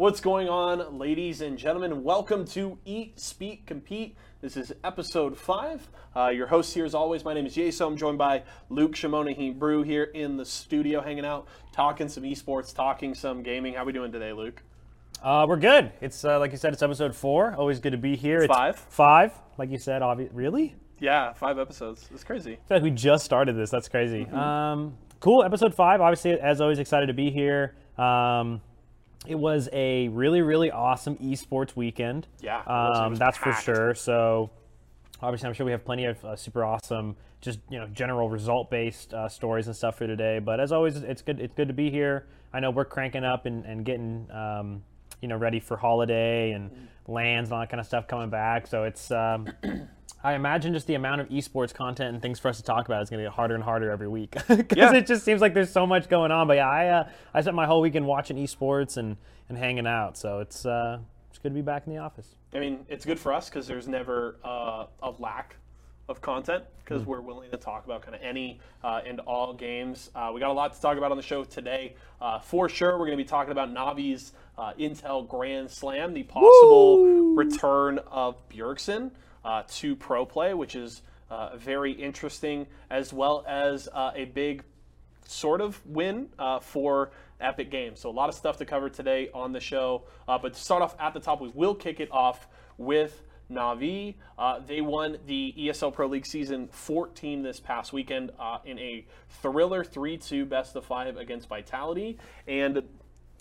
What's going on, ladies and gentlemen? Welcome to Eat, Speak, Compete. This is episode five. Uh, your host here, as always, my name is Jason. I'm joined by Luke Shimona Brew here in the studio, hanging out, talking some esports, talking some gaming. How we doing today, Luke? Uh, we're good. It's uh, like you said, it's episode four. Always good to be here. It's Five. Five, like you said. Obvi- really? Yeah, five episodes. It's crazy. I feel like we just started this. That's crazy. Um, cool. Episode five. Obviously, as always, excited to be here. Um, it was a really, really awesome esports weekend. Yeah, it was. It um, that's for sure. So, obviously, I'm sure we have plenty of uh, super awesome, just you know, general result-based uh, stories and stuff for today. But as always, it's good. It's good to be here. I know we're cranking up and, and getting, um, you know, ready for holiday and lands and all that kind of stuff coming back. So it's. Um, I imagine just the amount of esports content and things for us to talk about is going to get harder and harder every week because Yeah. it just seems like there's so much going on. But yeah, I uh, I spent my whole weekend watching esports and, and hanging out, so it's uh, it's good to be back in the office. I mean, it's good for us because there's never uh, a lack of content because we're willing to talk about kind of any uh, and all games. Uh, we got a lot to talk about on the show today. Uh, for sure, we're going to be talking about Navi's uh, Intel Grand Slam, the possible return of Bjergsen uh, to pro play, which is uh, very interesting, as well as uh, a big sort of win uh, for Epic Games. So a lot of stuff to cover today on the show. Uh, but to start off at the top, we will kick it off with Navi. Uh, they won the ESL Pro League season 14 this past weekend uh, in a thriller 3-2 best of five against Vitality, and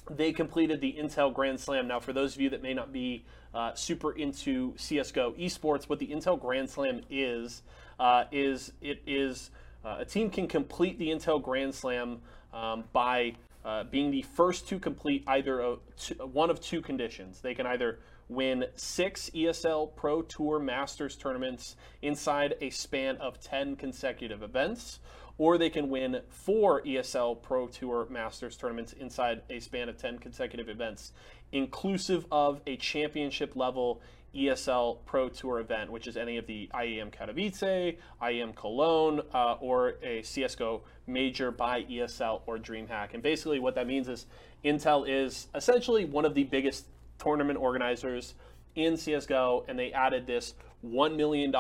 they completed the Intel Grand Slam. Now, for those of you that may not be uh, super into CS:GO esports, what the Intel Grand Slam is uh, is it is uh, a team can complete the Intel Grand Slam um, by uh, being the first to complete either two, one of two conditions. They can either win six ESL Pro Tour Masters tournaments inside a span of 10 consecutive events, or they can win four ESL Pro Tour Masters tournaments inside a span of 10 consecutive events, inclusive of a championship level ESL Pro Tour event, which is any of the IEM Katowice, IEM Cologne, uh, or a CSGO major by ESL or DreamHack. And basically, what that means is Intel is essentially one of the biggest tournament organizers in CSGO, and they added this $1 million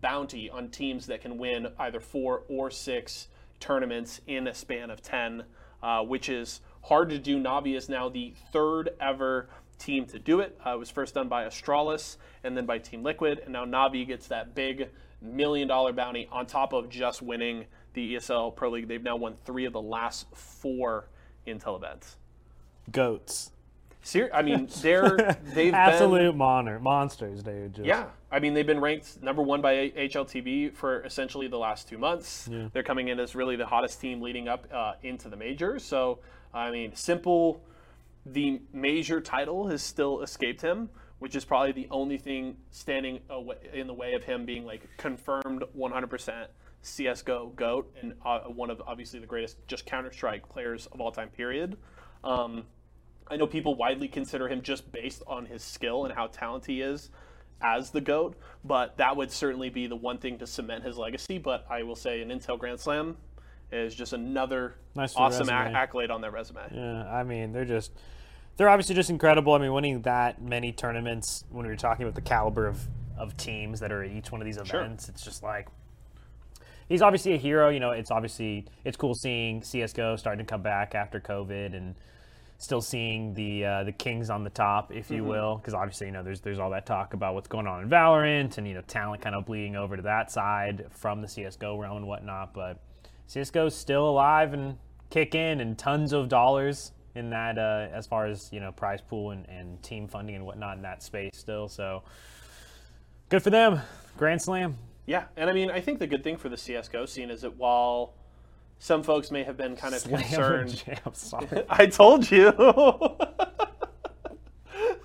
bounty on teams that can win either four or six tournaments in a span of 10, uh, which is hard to do. Navi is now the third ever team to do it. Uh, it was first done by Astralis and then by Team Liquid, and now Navi gets that big million dollar bounty on top of just winning the ESL Pro League. They've now won three of the last four Intel events. Goats, Ser- I mean, they're they've absolute been moner, monsters, dude. Just, yeah. I mean, they've been ranked number one by HLTV for essentially the last two months. Yeah. They're coming in as really the hottest team leading up uh, into the majors. So, I mean, simple. The major title has still escaped him, which is probably the only thing standing in the way of him being like confirmed 100% CS:GO goat and uh, one of obviously the greatest just Counter Strike players of all time. Period. Um, I know people widely consider him just based on his skill and how talented he is as the GOAT, but that would certainly be the one thing to cement his legacy. But I will say an Intel Grand Slam is just another Nice awesome accolade on their resume. Yeah, I mean, they're just they're obviously just incredible. I mean, winning that many tournaments when we were talking about the caliber of, of teams that are at each one of these Sure. events, it's just like he's obviously a hero. You know, it's obviously it's cool seeing CS:GO starting to come back after COVID and still seeing the uh, the kings on the top, if you will, because obviously you know there's there's all that talk about what's going on in Valorant and you know talent kind of bleeding over to that side from the CS:GO realm and whatnot, but. CS:GO's still alive and kicking, and tons of dollars in that uh, as far as you know prize pool and, and team funding and whatnot in that space still. So good for them. Grand Slam. Yeah, and I mean, I think the good thing for the CS:GO scene is that while some folks may have been kind of Slam concerned, jam. I told you.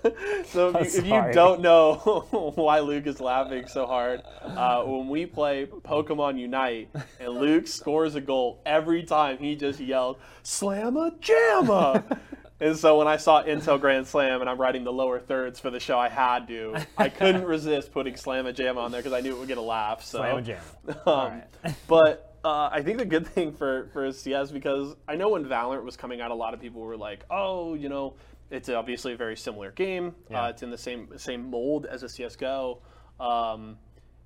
so if, you, if you don't know why Luke is laughing so hard, uh, when we play Pokemon Unite and Luke scores a goal, every time he just yelled "Slamma Jamma." And so when I saw Intel Grand Slam and I'm writing the lower thirds for the show, I had to. I couldn't resist putting Slamma Jamma on there because I knew it would get a laugh. So. Slam jam. Um, Alright. but uh, I think the good thing for for CS because I know when Valorant was coming out, a lot of people were like, "Oh, you know, it's obviously a very similar game. Yeah. Uh, it's in the same same mold as a CS:GO, um,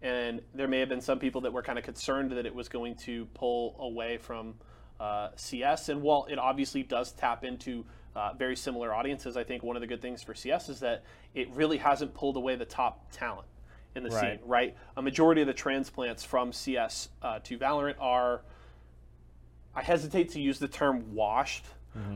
and there may have been some people that were kind of concerned that it was going to pull away from uh, CS. And while it obviously does tap into uh, very similar audiences, I think one of the good things for CS is that it really hasn't pulled away the top talent in the Right. scene. Right, a majority of the transplants from CS uh, to Valorant are I hesitate to use the term washed,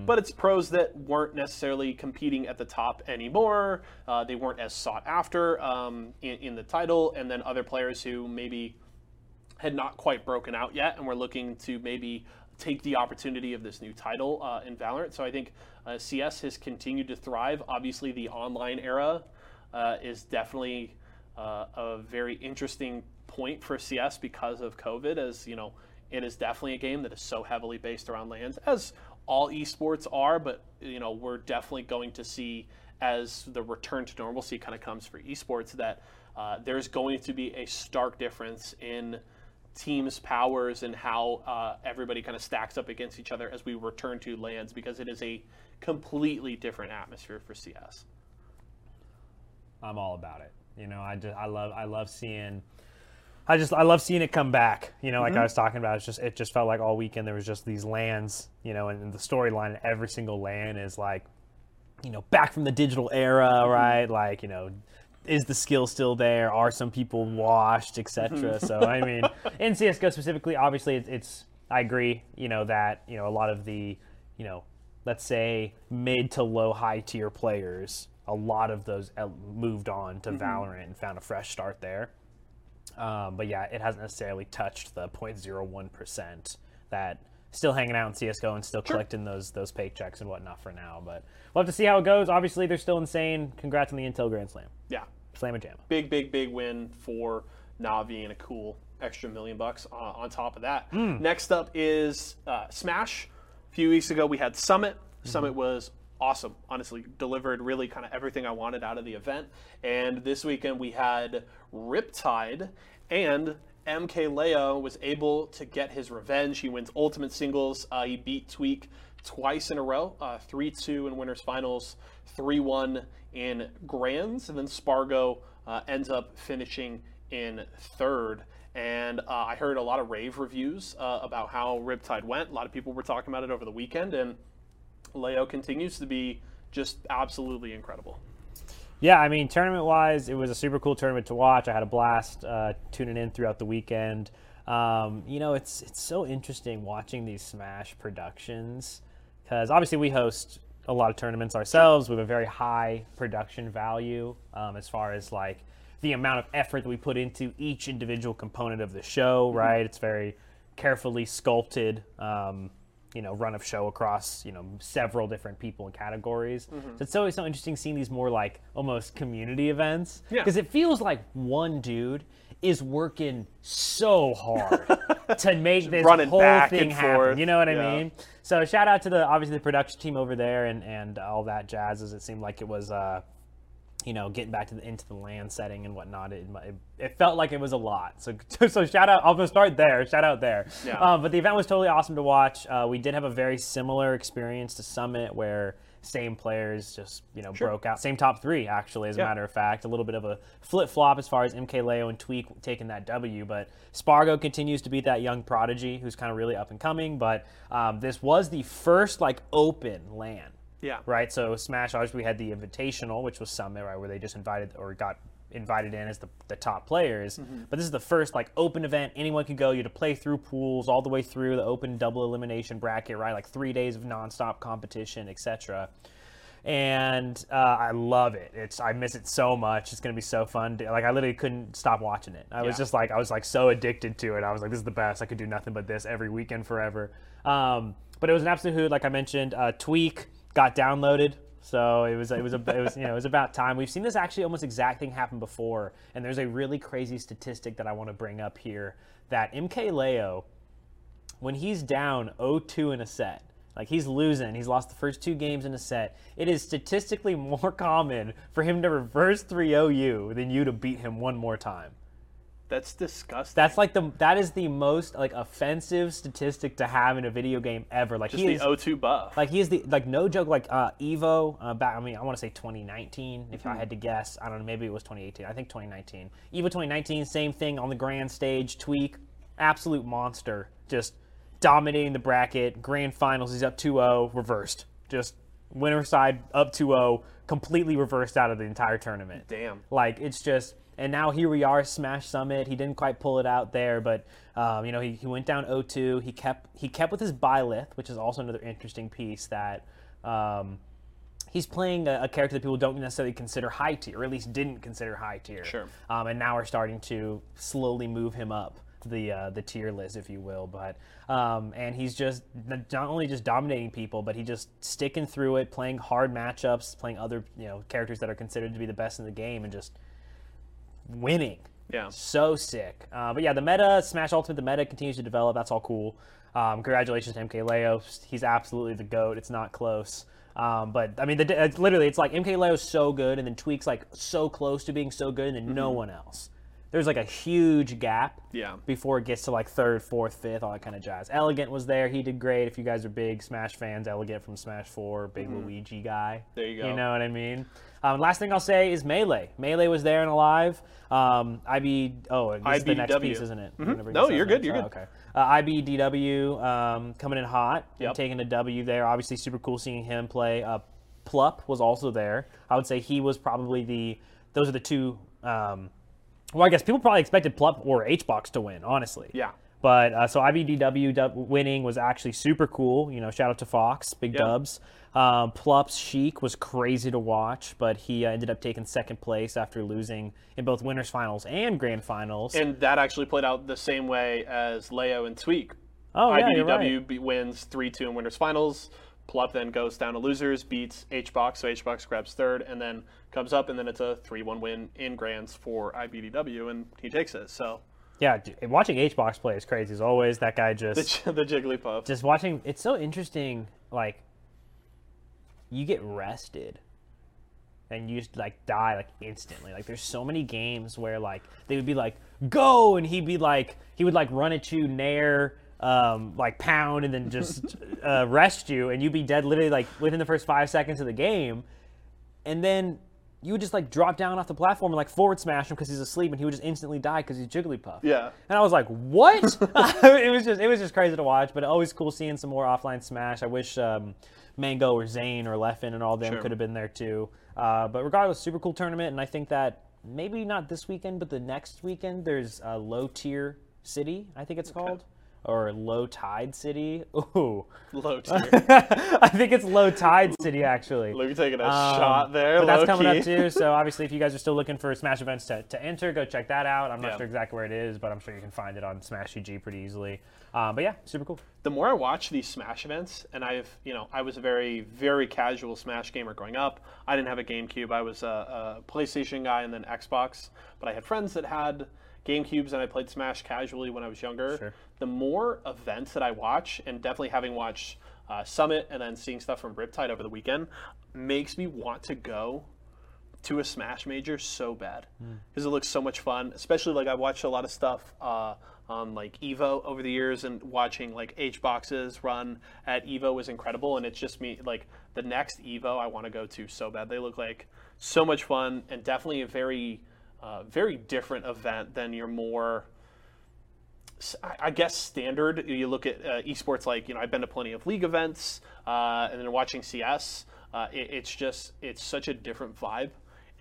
but it's pros that weren't necessarily competing at the top anymore. Uh, they weren't as sought after um, in, in the title, and then other players who maybe had not quite broken out yet and were looking to maybe take the opportunity of this new title uh, in Valorant. So I think uh, CS has continued to thrive. Obviously, the online era uh, is definitely uh, a very interesting point for CS because of COVID, as you know, it is definitely a game that is so heavily based around lands, as all esports are. But you know, we're definitely going to see as the return to normalcy kind of comes for esports that uh, there's going to be a stark difference in teams' powers and how uh, everybody kind of stacks up against each other as we return to lands because it is a completely different atmosphere for CS. I'm all about it. You know, I just I love I love seeing I just I love seeing it come back. You know, like mm-hmm. I was talking about, it's just it just felt like all weekend there was just these lands, you know, and, the storyline in every single land is like, you know, back from the digital era, mm-hmm. right? Like, you know, is the skill still there? Are some people washed, etc. Mm-hmm. so I mean, in CS:GO specifically, obviously it's, it's I agree, you know, that you know a lot of the, you know, let's say mid to low high tier players, a lot of those moved on to Valorant and found a fresh start there. Um, but yeah, it hasn't necessarily touched the 0.01% that still hanging out in CS:GO and still collecting those those paychecks and whatnot for now. But we'll have to see how it goes. Obviously, they're still insane. Congrats on the Intel Grand Slam. Yeah, Slam and jam. big, big, big win for Navi and a cool extra million bucks uh, on top of that. Next up is uh, Smash. A few weeks ago, we had Summit. Summit was awesome, honestly, delivered really kind of everything I wanted out of the event. And this weekend, we had Riptide and MK Leo was able to get his revenge. He wins Ultimate Singles. Uh, he beat Tweak twice in a row, uh, 3-2 in winners finals, 3-1 in grands, and then Spargo uh, ends up finishing in third. And uh, I heard a lot of rave reviews uh, about how Riptide went. A lot of people were talking about it over the weekend, and Leo continues to be just absolutely incredible. Yeah, I mean, tournament wise, it was a super cool tournament to watch. I had a blast uh, tuning in throughout the weekend. Um, you know, it's it's so interesting watching these Smash productions because obviously we host a lot of tournaments ourselves with a very high production value um, as far as like the amount of effort that we put into each individual component of the show. Right, it's very carefully sculpted. Um, you know, run of show across, you know, several different people and categories. So it's always so interesting seeing these more like almost community events. Yeah. Because it feels like one dude is working so hard to make this whole thing happen. forth. You know what I mean? So shout out to the obviously the production team over there and, and all that jazz as it seemed like it was uh you know, getting back to the into the land setting and whatnot, it, it, it felt like it was a lot. So, so shout out. I'm gonna start there. Shout out there. Yeah. Um, but the event was totally awesome to watch. Uh, we did have a very similar experience to Summit, where same players just you know broke out. Same top three actually, as a matter of fact. A little bit of a flip flop as far as MK Leo and Tweak taking that W, but Spargo continues to be that young prodigy who's kind of really up and coming. But um, this was the first like open land Yeah. right? So Smash, obviously, we had the Invitational, which was Summit, right, where they just invited or got invited in as the, the top players. But this is the first like open event. Anyone can go. You had to play through pools all the way through the open double elimination bracket, right? Like three days of nonstop competition, etc. And uh, I love it. It's I miss it so much. It's gonna be so fun. To, like I literally couldn't stop watching it. I was just like I was like so addicted to it. I was like, this is the best. I could do nothing but this every weekend forever. Um, but it was an absolute hoot. Like I mentioned, uh, Tweak got downloaded. So it was it was a, it was you know it was about time. We've seen this actually almost exact thing happen before, and there's a really crazy statistic that I want to bring up here that MK Leo, when he's down 0-2 in a set, like he's losing, he's lost the first two games in a set. It is statistically more common for him to reverse 3-0 you than you to beat him one more time. That's disgusting. That's like the that is the most like offensive statistic to have in a video game ever. Like just he the is O2 buff. like he is the like no joke like uh Evo uh, back I mean I want to say 2019 if Mm-hmm. I had to guess. I don't know maybe it was 2018. I think 2019. Evo 2019 same thing on the grand stage tweak absolute monster just dominating the bracket grand finals he's up 2-0 reversed. Just winner side up 2-0 completely reversed out of the entire tournament. Damn. Like it's just, and now here we are, Smash Summit. He didn't quite pull it out there, but um, you know he, he went down 0-2. He kept he kept with his Byleth, which is also another interesting piece that. Um, He's playing a, a character that people don't necessarily consider high tier, or at least didn't consider high tier. Sure. Um, and now we're starting to slowly move him up the uh, the tier list, if you will. But um, and he's just not only just dominating people, but he just sticking through it, playing hard matchups, playing other you know characters that are considered to be the best in the game, and just winning. Yeah. So sick. Uh, but yeah, the meta, Smash Ultimate, the meta continues to develop. That's all cool. Um, congratulations to MK Leo. He's absolutely the GOAT. It's not close. Um, but I mean, the, it's literally, it's like MK Leo's so good, and then Tweak's like so close to being so good, and then no one else. There's like a huge gap Yeah. before it gets to like third, fourth, fifth, all that kind of jazz. Elegant was there. He did great. If you guys are big Smash fans, Elegant from Smash 4, big Luigi guy. There you go. You know what I mean? Um, last thing I'll say is Melee. Melee was there and alive. Um, IB, oh, this is the next piece, isn't it? We're No, you're good, next. you're Oh, good. okay. Uh, IBDW um, coming in hot Yep. taking a W there. Obviously, super cool seeing him play. Uh, Plup was also there. I would say he was probably the. Those are the two. Um, well, I guess people probably expected Plup or HBox to win, honestly. Yeah. But uh, so IBDW winning was actually super cool. You know, shout out to Fox, big Yeah. dubs. Um, Plup's Sheik was crazy to watch, but he uh, ended up taking second place after losing in both winners finals and grand finals. And that actually played out the same way as Leo and Tweak. oh yeah, IBDW right. wins 3 2 in winners finals. Plup then goes down to losers, beats HBox, so HBox grabs third, and then comes up, and then it's a 3 1 win in grands for IBDW, and he takes it. So Yeah, watching HBox play is crazy as always. That guy just the, the Jigglypuff. just watching. It's so interesting. Like you get rested and you just like die like instantly. Like there's so many games where like they would be like go and he'd be like he would like run at you nair um, like pound and then just uh, rest you and you'd be dead literally like within the first five seconds of the game and then you would just like drop down off the platform and like forward smash him because he's asleep and he would just instantly die because he's Jigglypuff. Yeah. And I was like, what? it was just it was just crazy to watch, but always cool seeing some more offline Smash. I wish um, Mango or Zain or Leffen and all them Sure. could have been there too. Uh, but regardless, super cool tournament, and I think that maybe not this weekend, but the next weekend there's a low tier city, I think it's called, or low tide city. Ooh, Low tier. I think it's low tide city actually. Look, taking a Um, shot there. But that's coming key. up too. So obviously, if you guys are still looking for Smash events to, to enter, go check that out. I'm not Yeah. sure exactly where it is, but I'm sure you can find it on smash.gg pretty easily. Um, but yeah, super cool. the more I watch these Smash events, and I've, you know, I was a very, very casual Smash gamer growing up. I didn't have a GameCube. I was a, a PlayStation guy and then Xbox. But I had friends that had GameCubes, and I played Smash casually when I was younger. Sure. The more events that I watch, and definitely having watched uh, Summit and then seeing stuff from Riptide over the weekend, makes me want to go to a Smash Major so bad because it looks so much fun. Especially like I watched a lot of stuff uh, on like Evo over the years, and watching like HBox's run at Evo was incredible. And it's just me like the next Evo I want to go to so bad. They look like so much fun and definitely a very uh, very different event than your more I guess standard. You look at uh, esports like you know I've been to plenty of league events, uh, and then watching CS. Uh, it, it's just it's such a different vibe,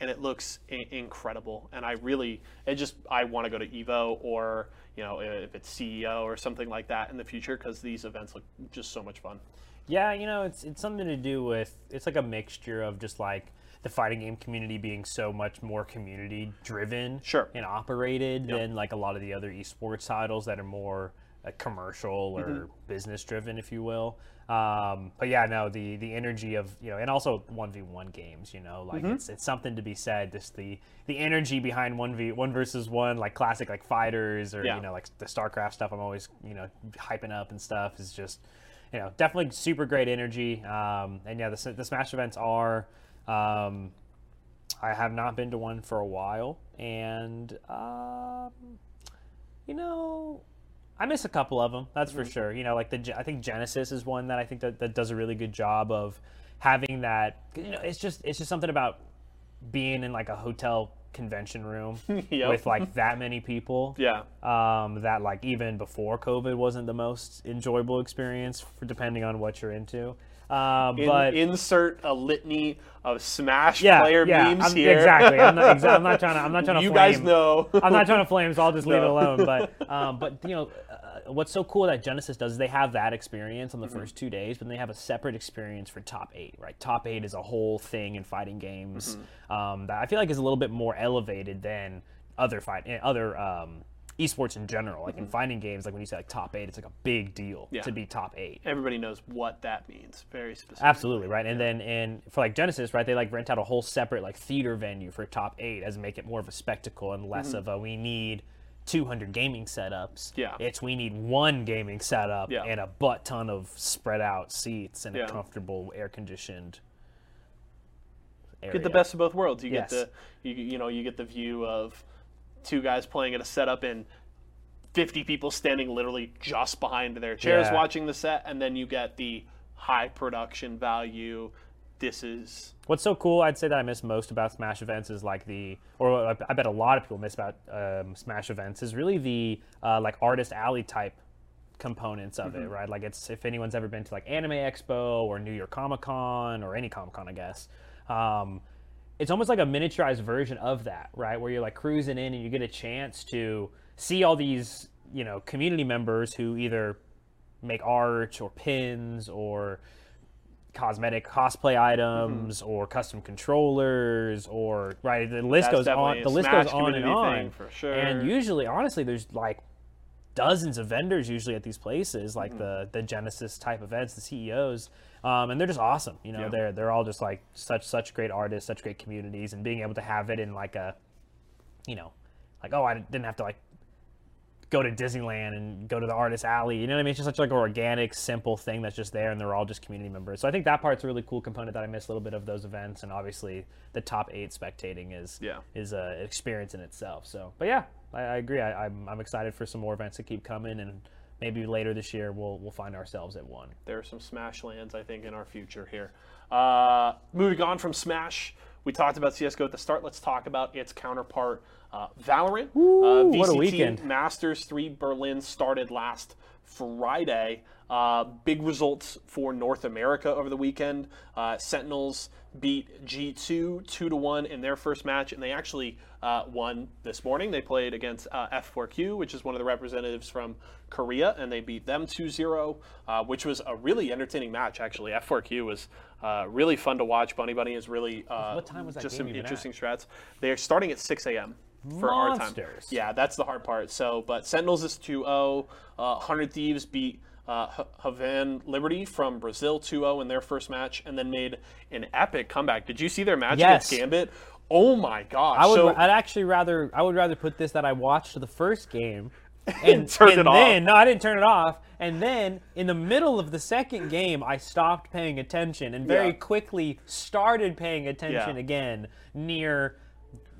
and it looks I- incredible. And I really it just I want to go to Evo or you know if it's CEO or something like that in the future because these events look just so much fun. Yeah, you know, it's it's something to do with it's like a mixture of just like the fighting game community being so much more community driven Sure. and operated than like a lot of the other esports titles that are more uh, commercial or Mm-hmm. business driven, if you will. Um, but yeah, no, the the energy of you know, and also one v one games, you know, Mm-hmm. like it's it's something to be said. Just the the energy behind one v one versus one, like classic like fighters or Yeah. you know like the StarCraft stuff. I'm always you know hyping up and stuff is just you know definitely super great energy. Um, and yeah, the the Smash events are. Um, I have not been to one for a while, and um, You know, I miss a couple of them. That's Mm-hmm. for sure. You know, like the I think Genesis is one that I think that, that does a really good job of having that. You know, it's just it's just something about being in like a hotel convention room Yep. with like that many people. Yeah. Um, that like even before COVID wasn't the most enjoyable experience for depending on what you're into. Um, In- but insert a litany of Smash yeah, player yeah, memes I'm- here. exactly. I'm not, exa- I'm not trying to. I'm not trying to. you flame. guys know. I'm not trying to flame, so I'll just leave it alone. But um, but you know, uh, what's so cool that Genesis does is they have that experience on the Mm-hmm. first two days, but they have a separate experience for top eight. Right, top eight is a whole thing in fighting games Mm-hmm. um, that I feel like is a little bit more elevated than other fight eh, other um, esports in general. Like in finding games, like when you say like top eight, it's like a big deal Mm-hmm. Yeah. to be top eight. Everybody knows what that means. Very specific. Absolutely right, and then and for like Genesis, right, they like rent out a whole separate like theater venue for top eight as make it more of a spectacle and less of a we need 200 gaming setups. Mm-hmm. Yeah. it's we need one gaming setup Yeah. and a butt ton of spread out seats and Yeah. a comfortable air conditioned. Get the best of both worlds. You Yes. get the you, you know you get the view of two guys playing at a setup and 50 people standing literally just behind their chairs Yeah. watching the set, and then you get the high production value. This is What's so cool, I'd say that I miss most about Smash events is like the, or I bet a lot of people miss about um, Smash events is really the uh, like artist alley type components of it, right? Like it's if anyone's ever been to like Anime Expo or New York Comic Con or any Comic Con, I guess. Um, it's almost like a miniaturized version of that, right? Where you're like cruising in and you get a chance to see all these, you know, community members who either make art or pins or cosmetic cosplay items or custom controllers or right the list That's goes on the list goes on and on for sure. and usually honestly there's like dozens of vendors usually at these places like Mm-hmm. the the genesis type events the ceos um, and they're just awesome you know Yeah. they're they're all just like such such great artists such great communities and being able to have it in like a you know like oh i didn't have to like go to Disneyland and go to the artist alley. You know what I mean? It's just such like an organic, simple thing that's just there, and they're all just community members. So I think that part's a really cool component that I miss a little bit of those events, and obviously the top eight spectating is Yeah. is a an experience in itself. So, but yeah, I, I agree. I, I'm I'm excited for some more events to keep coming, and maybe later this year we'll we'll find ourselves at one. there are some Smash lands, I think, in our future here. Uh, moving on from Smash, we talked about CSGO at the start. Let's talk about its counterpart, uh, Valorant. uh, what a weekend. Masters 3 Berlin started last Friday. Uh, big results for North America over the weekend. Uh, Sentinels beat G2 2 to 1 in their first match, and they actually uh, won this morning. They played against uh, F4Q, which is one of the representatives from Korea, and they beat them 2 0, uh, which was a really entertaining match, actually. F4Q was uh, really fun to watch. Bunny Bunny is really uh, What time was that just some even at? interesting strats. They are starting at 6 a.m. for our time. Monsters. Yeah, that's the hard part. So, but Sentinels is 2 0. Uh, 100 Thieves beat uh, Havan Liberty from Brazil 2 0 in their first match and then made an epic comeback. Did you see their match Yes. against Gambit? Oh my gosh. I would so, I'd actually rather I would rather put this that I watched the first game and, Turned and it off. no I didn't turn it off and then in the middle of the second game I stopped paying attention and very Yeah. quickly started paying attention Yeah. again near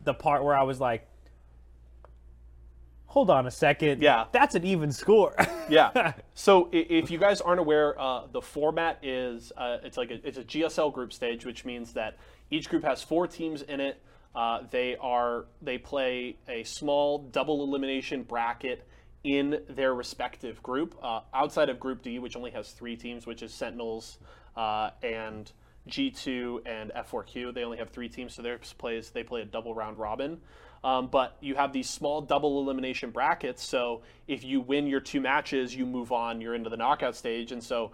the part where I was like hold on a second Yeah. that's an even score yeah. So if you guys aren't aware, uh, the format is uh, it's like a, it's a GSL group stage, which means that each group has four teams in it. Uh, they are they play a small double elimination bracket in their respective group. Uh, outside of Group D, which only has three teams, which is Sentinels uh, and G2 and F4Q. They only have three teams, so theirs plays they play a double round robin. Um, but you have these small double elimination brackets. So if you win your two matches, you move on. You're into the knockout stage, and so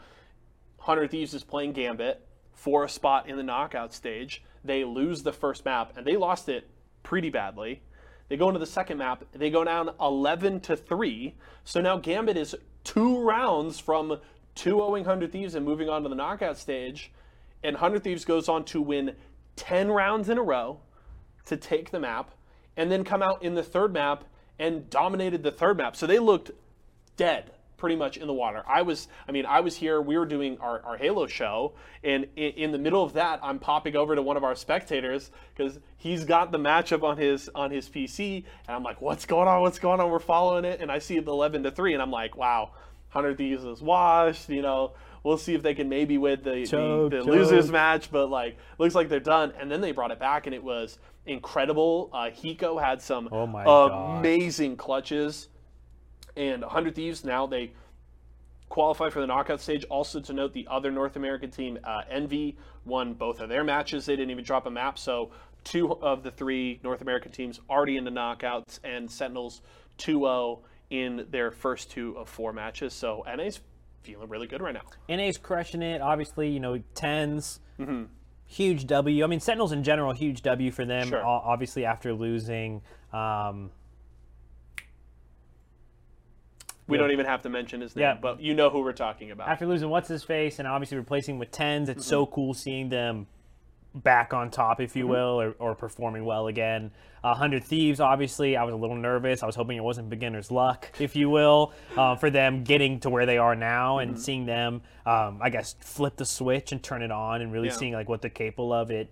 100 Thieves is playing Gambit for a spot in the knockout stage. They lose the first map, and they lost it pretty badly. They go into the second map. They go down 11 to 3. So now Gambit is two rounds from 2 0ing 100 Thieves and moving on to the knockout stage. And 100 Thieves goes on to win 10 rounds in a row to take the map and then come out in the third map and dominated the third map. So they looked dead pretty much in the water. I was, I mean, I was here. We were doing our, our Halo show, and in, in the middle of that, I'm popping over to one of our spectators because he's got the matchup on his on his PC, and I'm like, "What's going on? What's going on?" We're following it, and I see the 11 to three, and I'm like, "Wow, 100 Thieves is washed." You know, we'll see if they can maybe win the, Choke, the, the choke. losers match, but like looks like they're done. And then they brought it back, and it was incredible. Uh, Hiko had some Oh amazing clutches, and 100 Thieves now they qualified for the knockout stage. Also to note, the other North American team, uh, Envy, won both of their matches. They didn't even drop a map, so two of the three North American teams already into knockouts, and Sentinels 2-0 in their first two of four matches. So NA's feeling really good right now. NA's crushing it. Obviously, you know, TenZ. Mm-hmm. Huge W. I mean, Sentinels in general, huge W for them. Sure. Obviously, after losing. Um, We Yeah. don't even have to mention his name, Yeah. but you know who we're talking about. after losing what's his face and obviously replacing with TenZ, it's Mm-hmm. so cool seeing them back on top, if you Mm-hmm. will, or, or performing well again. Uh, 100 Thieves, obviously, I was a little nervous. I was hoping it wasn't beginner's luck, if you will, uh, for them getting to where they are now Mm-hmm. and seeing them, um, I guess, flip the switch and turn it on and really Yeah. seeing like what they're capable of. It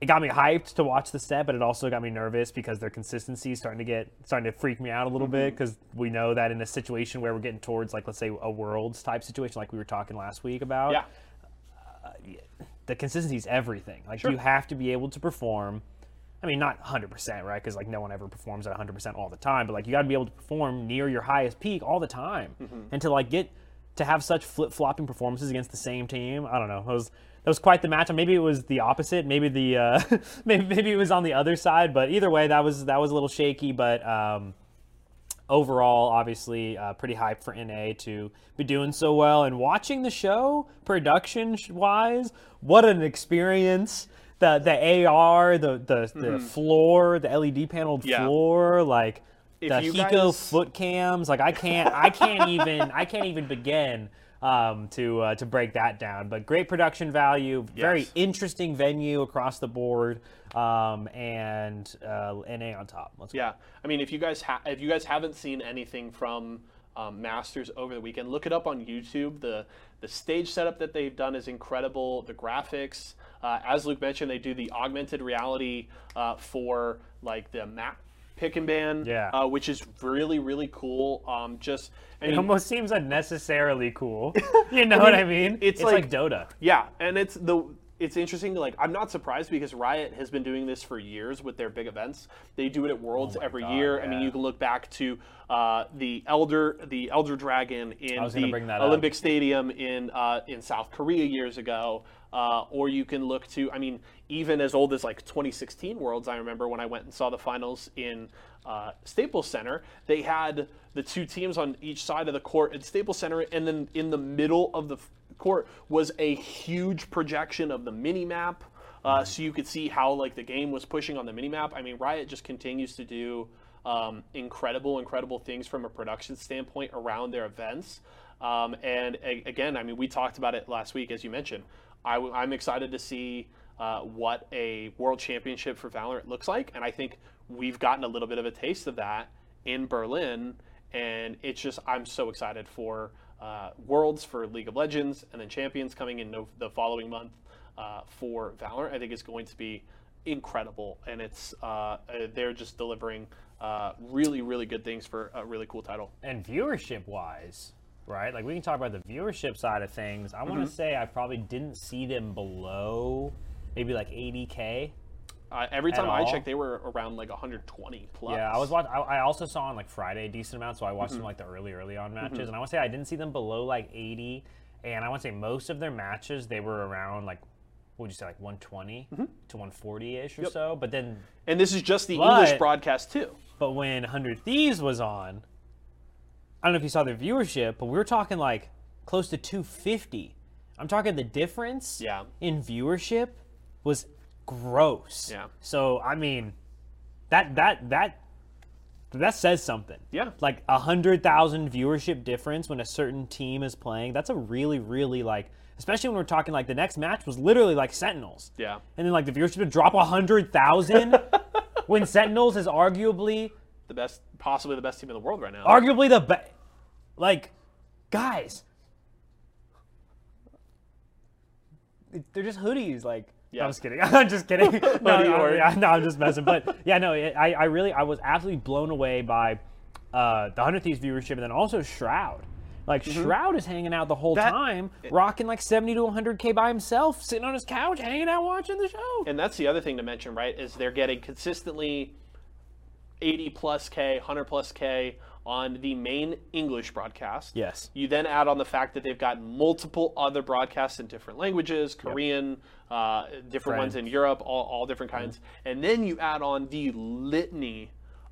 it got me hyped to watch the set, but it also got me nervous because their consistency is starting to get starting to freak me out a little bit Mm-hmm. because we know that in a situation where we're getting towards like let's say a worlds type situation like we were talking last week about yeah, the consistency is everything. Like Sure. you have to be able to perform. I mean, not 100%, right? Because like no one ever performs at 100% all the time. But like you got to be able to perform near your highest peak all the time, Mm-hmm. and to like get to have such flip flopping performances against the same team. I don't know. It was that was quite the match. Maybe it was the opposite. Maybe the uh, maybe maybe it was on the other side. But either way, that was that was a little shaky. But um, overall, obviously, uh, pretty hyped for NA to be doing so well. And watching the show, production wise, what an experience! The the AR, the the, the floor, the LED paneled Mm-hmm. Yeah. floor, like If the Hiko guys- foot cams. Like I can't I can't even I can't even begin. Um, to uh, to break that down, but great production value, very Yes. interesting venue across the board, um, and uh, NA on top. Let's go. Yeah, I mean, if you guys ha- if you guys haven't seen anything from um, Masters over the weekend, look it up on YouTube. the The stage setup that they've done is incredible. The graphics, uh, as Luke mentioned, they do the augmented reality uh, for like the map pick and ban, Yeah. uh, which is really really cool. Um, just I It mean, almost seems unnecessarily cool. You know what I mean? it's like, like- Dota. Yeah, and it's the it's interesting. Like I'm not surprised because Riot has been doing this for years with their big events. They do it at Worlds every God, year. I mean, you can look back to uh, the Elder the Elder Dragon in the that up. Olympic Stadium in uh, in South Korea years ago. Uh, or you can look to, I mean, even as old as like 2016 Worlds. I remember when I went and saw the finals in uh, Staples Center. They had the two teams on each side of the court at Staples Center, and then in the middle of the court was a huge projection of the mini map, uh, so you could see how like the game was pushing on the mini map. I mean, Riot just continues to do um, incredible, incredible things from a production standpoint around their events. Um, and a- again, I mean, we talked about it last week, as you mentioned. I, am excited to see uh, what a world championship for Valorant looks like, and I think we've gotten a little bit of a taste of that in Berlin. And it's just, I'm so excited for uh, Worlds for League of Legends, and then Champions coming in no, the following month uh, for Valorant. I think it's going to be incredible, and it's uh, uh, they're just delivering uh, really, really good things for a really cool title. And viewership wise, right? Like we can talk about the viewership side of things. I want Mm-hmm. to say I probably didn't see them below maybe like 80k. Uh, every time I all? checked, they were around like 120 plus. Yeah, I was watching. I, I also saw on like Friday a decent amount, so I watched Mm-hmm. them like the early, early on matches, and I want to say I didn't see them below like 80, and I want to say most of their matches they were around like. What would you say, like 120 Mm-hmm. to 140 ish or so? But then And this is just the But- English broadcast too. But when 100 Thieves was on, I don't know if you saw their viewership, but we were talking like close to 250. I'm talking the difference Yeah. in viewership was gross. Yeah. So I mean, that that that that says something. Yeah. Like a hundred thousand viewership difference when a certain team is playing. That's a really really like. Especially when we're talking like the next match was literally like Sentinels. Yeah. And then like the viewership would drop a hundred thousand when Sentinels is arguably The best, possibly the best team in the world right now. arguably the best. Like, guys, they're just hoodies. Like, no, Yeah. I'm just kidding. I'm just kidding. no, or- yeah, no, I'm just messing. But yeah, no, it, I, I really, I was absolutely blown away by uh, the Hundred Thieves viewership, and then also Shroud. Like Shroud is hanging out the whole That- time, rocking like 70 to 100k by himself, sitting on his couch, hanging out, watching the show. And that's the other thing to mention, right? Is they're getting consistently 80 plus K, 100 plus K on the main English broadcast. Yes. You then add on the fact that they've got multiple other broadcasts in different languages, Korean, uh, different ones in Europe, all, all different kinds. And then you add on the litany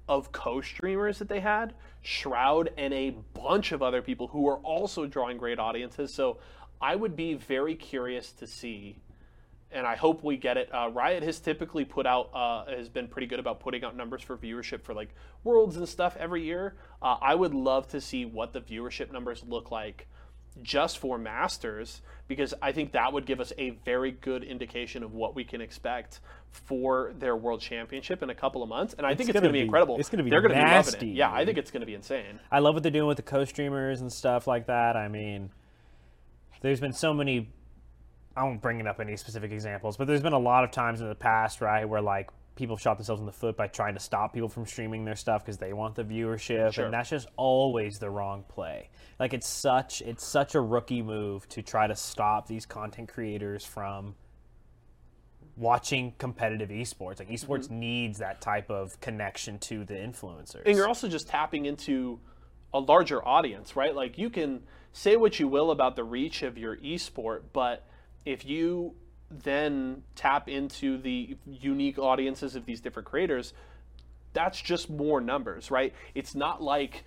of co-streamers that they had, Shroud and a bunch of other people who are also drawing great audiences. So I would be very curious to see and I hope we get it. Uh, Riot has typically put out uh, has been pretty good about putting out numbers for viewership for like worlds and stuff every year. Uh, I would love to see what the viewership numbers look like just for Masters because I think that would give us a very good indication of what we can expect for their World Championship in a couple of months. And I think it's gonna be be- incredible. it's gonna be They're going to be loving nasty, it. Yeah, I think it's going to be insane. I love what they're doing with the co-streamers and stuff like that. I mean, there's been so many. I won't bring it up any specific examples, but there's been a lot of times in the past, right, where like people shot themselves in the foot by trying to stop people from streaming their stuff because they want the viewership, Sure. and that's just always the wrong play. Like it's such it's such a rookie move to try to stop these content creators from watching competitive esports. Like esports mm-hmm. needs that type of connection to the influencers. And you're also just tapping into a larger audience, right? Like you can say what you will about the reach of your esport, but if you then tap into the unique audiences of these different creators, that's just more numbers, right? It's not like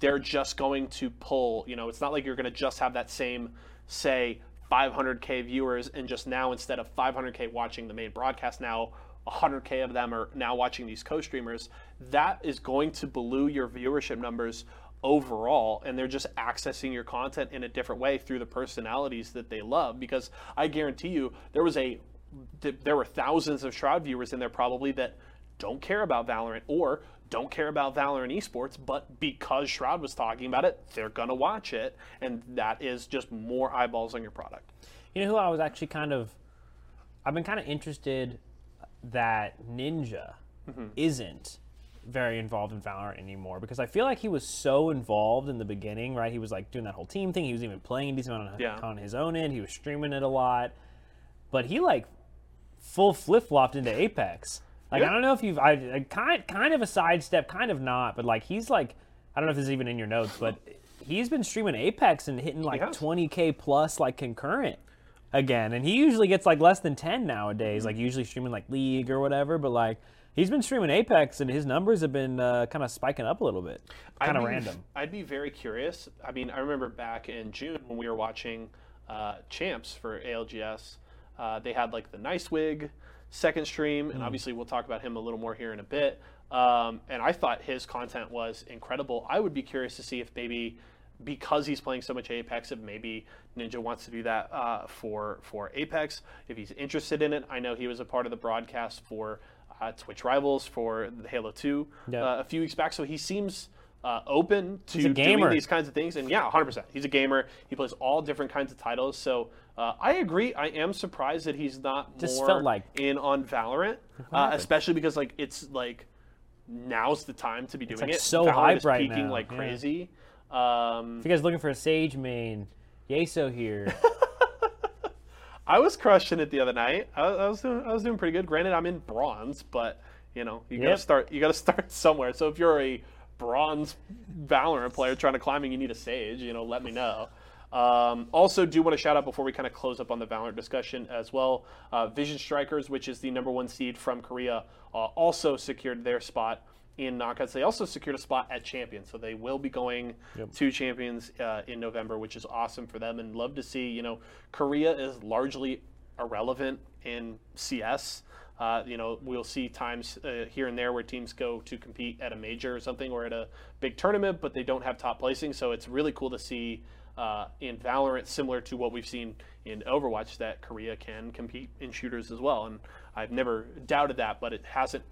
they're just going to pull, you know, it's not like you're going to just have that same, say, 500K viewers and just now instead of 500K watching the main broadcast, now 100K of them are now watching these co streamers. That is going to balloon your viewership numbers overall and they're just accessing your content in a different way through the personalities that they love because I guarantee you there was a there were thousands of Shroud viewers in there probably that don't care about Valorant or don't care about Valorant esports, but because Shroud was talking about it, they're gonna watch it, and that is just more eyeballs on your product. You know who I was actually kind of, I've been kind of interested that Ninja Mm-hmm. isn't very involved in Valorant anymore because I feel like he was so involved in the beginning, right? He was like doing that whole team thing. He was even playing a decent amount on, Yeah. on his own end. He was streaming it a lot, but he like full flip flopped into Apex. Like Yeah. I don't know if you've, I, I kind kind of a sidestep, kind of not, but like he's like, I don't know if this is even in your notes, but he's been streaming Apex and hitting like 20k plus like concurrent again and he usually gets like less than 10 nowadays like usually streaming like league or whatever but like he's been streaming apex and his numbers have been uh, kind of spiking up a little bit kind of random I'd be very curious. I mean, I remember back in June when we were watching uh, Champs for ALGS, uh, they had like the NiceWigg second stream, and obviously we'll talk about him a little more here in a bit. Um, and I thought his content was incredible. I would be curious to see if maybe because he's playing so much Apex, if maybe Ninja wants to do that uh, for for Apex, if he's interested in it. I know he was a part of the broadcast for uh, Twitch Rivals for Halo 2 Yeah. uh, a few weeks back, so he seems uh, open to doing these kinds of things. And yeah, 100%. He's a gamer. He plays all different kinds of titles. So uh, I agree. I am surprised that he's not Just more felt like- in on Valorant, uh, especially because like it's like now's the time to be doing like, it. so Valorant hype is right peaking now, like yeah. Um, if you guys looking for a sage main yeso here I was crushing it the other night. I, I was doing, I was doing pretty good. Granted, I'm in bronze, but you know, you gotta start. You gotta start somewhere. So if you're a bronze Valorant player trying to climb and you need a sage, you know, let me know. Um, also, do want to shout out before we kind of close up on the Valorant discussion as well. Uh, Vision Strikers, which is the number one seed from Korea, uh, also secured their spot in knockouts. They also secured a spot at Champions, so they will be going to Champions uh, in November, which is awesome for them. And love to see, you know, Korea is largely irrelevant in CS. Uh, you know, we'll see times uh, here and there where teams go to compete at a major or something or at a big tournament, but they don't have top placing. So it's really cool to see uh, in Valorant, similar to what we've seen in Overwatch, that Korea can compete in shooters as well. And I've never doubted that, but it hasn't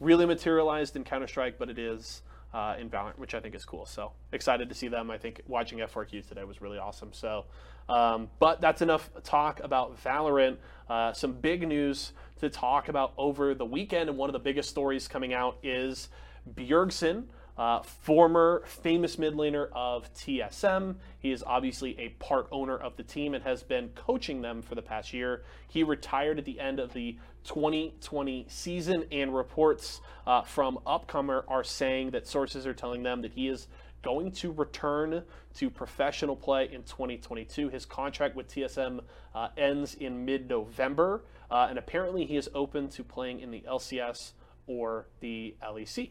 really materialized in Counter Strike, but it is uh, in Valorant, which I think is cool. So excited to see them. I think watching F4Q today was really awesome. So, um, but that's enough talk about Valorant. Uh, some big news to talk about over the weekend, and one of the biggest stories coming out is Bjergsen. Uh, former famous mid laner of TSM. He is obviously a part owner of the team and has been coaching them for the past year. He retired at the end of the 2020 season, and reports uh, from Upcomer are saying that sources are telling them that he is going to return to professional play in 2022. His contract with TSM uh, ends in mid November, uh, and apparently he is open to playing in the LCS or the LEC.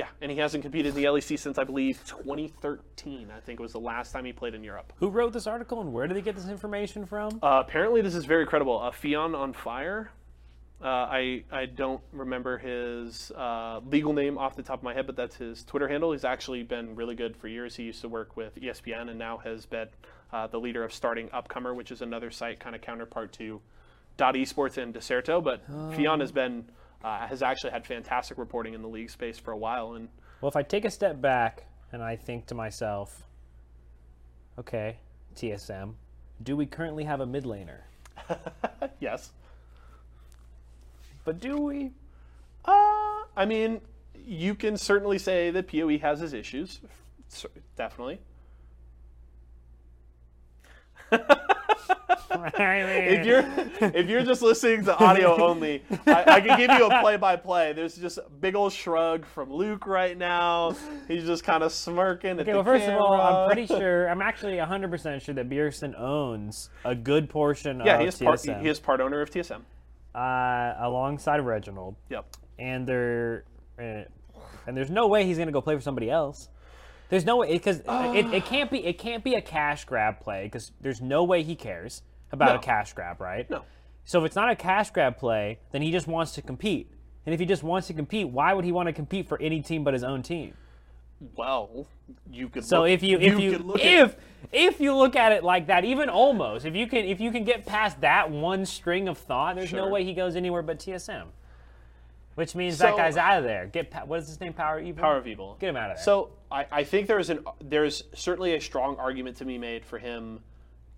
Yeah, and he hasn't competed in the LEC since I believe 2013. I think it was the last time he played in Europe. Who wrote this article and where did they get this information from? Uh, apparently, this is very credible. Uh, Fion on Fire. Uh, I I don't remember his uh, legal name off the top of my head, but that's his Twitter handle. He's actually been really good for years. He used to work with ESPN and now has been uh, the leader of Starting Upcomer, which is another site kind of counterpart to Dot Esports and Dexerto. But Fion has been uh, has actually had fantastic reporting in the league space for a while, and Well, if I take a step back and I think to myself, okay, TSM, do we currently have a mid laner? yes. But do we? Uh, I mean, you can certainly say that PoE has his issues. Definitely. If you're if you're just listening to audio only, I, I can give you a play-by-play. There's just a big old shrug from Luke right now. He's just kind of smirking at Okay, the well, first of all, I'm pretty sure, I'm actually 100% sure that Bjergsen owns a good portion Yeah, of he is part TSM he is part owner of TSM. uh, alongside Reginald. Yep. and they're uh, and there's no way he's gonna go play for somebody else. There's no way because it, it can't be it can't be a cash grab play because there's no way he cares about No. a cash grab, right? No. So if it's not a cash grab play, then he just wants to compete. And if he just wants to compete, why would he want to compete for any team but his own team? Well, you could. So look, if you if you, at- if if you look at it like that, even almost if you can if you can get past that one string of thought, there's no way he goes anywhere but TSM. Which means that guy's out of there. Get what is his name? Power Evil. Power of Evil. Get him out of there. So I, I think there's an there's certainly a strong argument to be made for him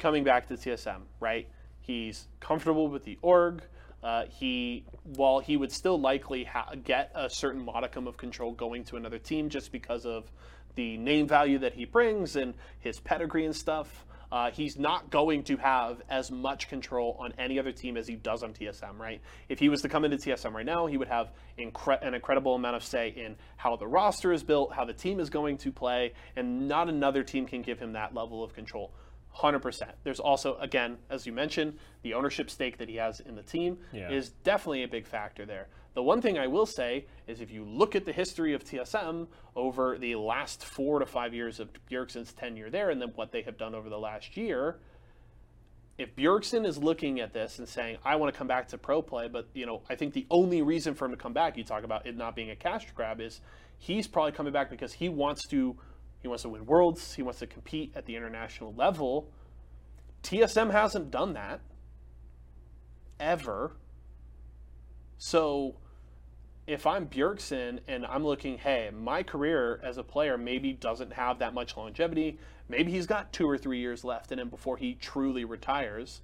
coming back to TSM. Right? He's comfortable with the org. Uh, he while he would still likely ha- get a certain modicum of control going to another team just because of the name value that he brings and his pedigree and stuff. Uh, he's not going to have as much control on any other team as he does on TSM, right? If he was to come into TSM right now, he would have incre- an incredible amount of say in how the roster is built, how the team is going to play, and not another team can give him that level of control. 100%. There's also, again, as you mentioned, the ownership stake that he has in the team Yeah. is definitely a big factor there. The one thing I will say is if you look at the history of TSM over the last four to five years of Bjergsen's tenure there and then what they have done over the last year, if Bjergsen is looking at this and saying, I want to come back to pro play, but you know, I think the only reason for him to come back, you talk about it not being a cash grab, is he's probably coming back because he wants to he wants to win worlds, he wants to compete at the international level. TSM hasn't done that ever. So if I'm Bjergsen and I'm looking, hey, my career as a player maybe doesn't have that much longevity. Maybe he's got two or three years left in him before he truly retires.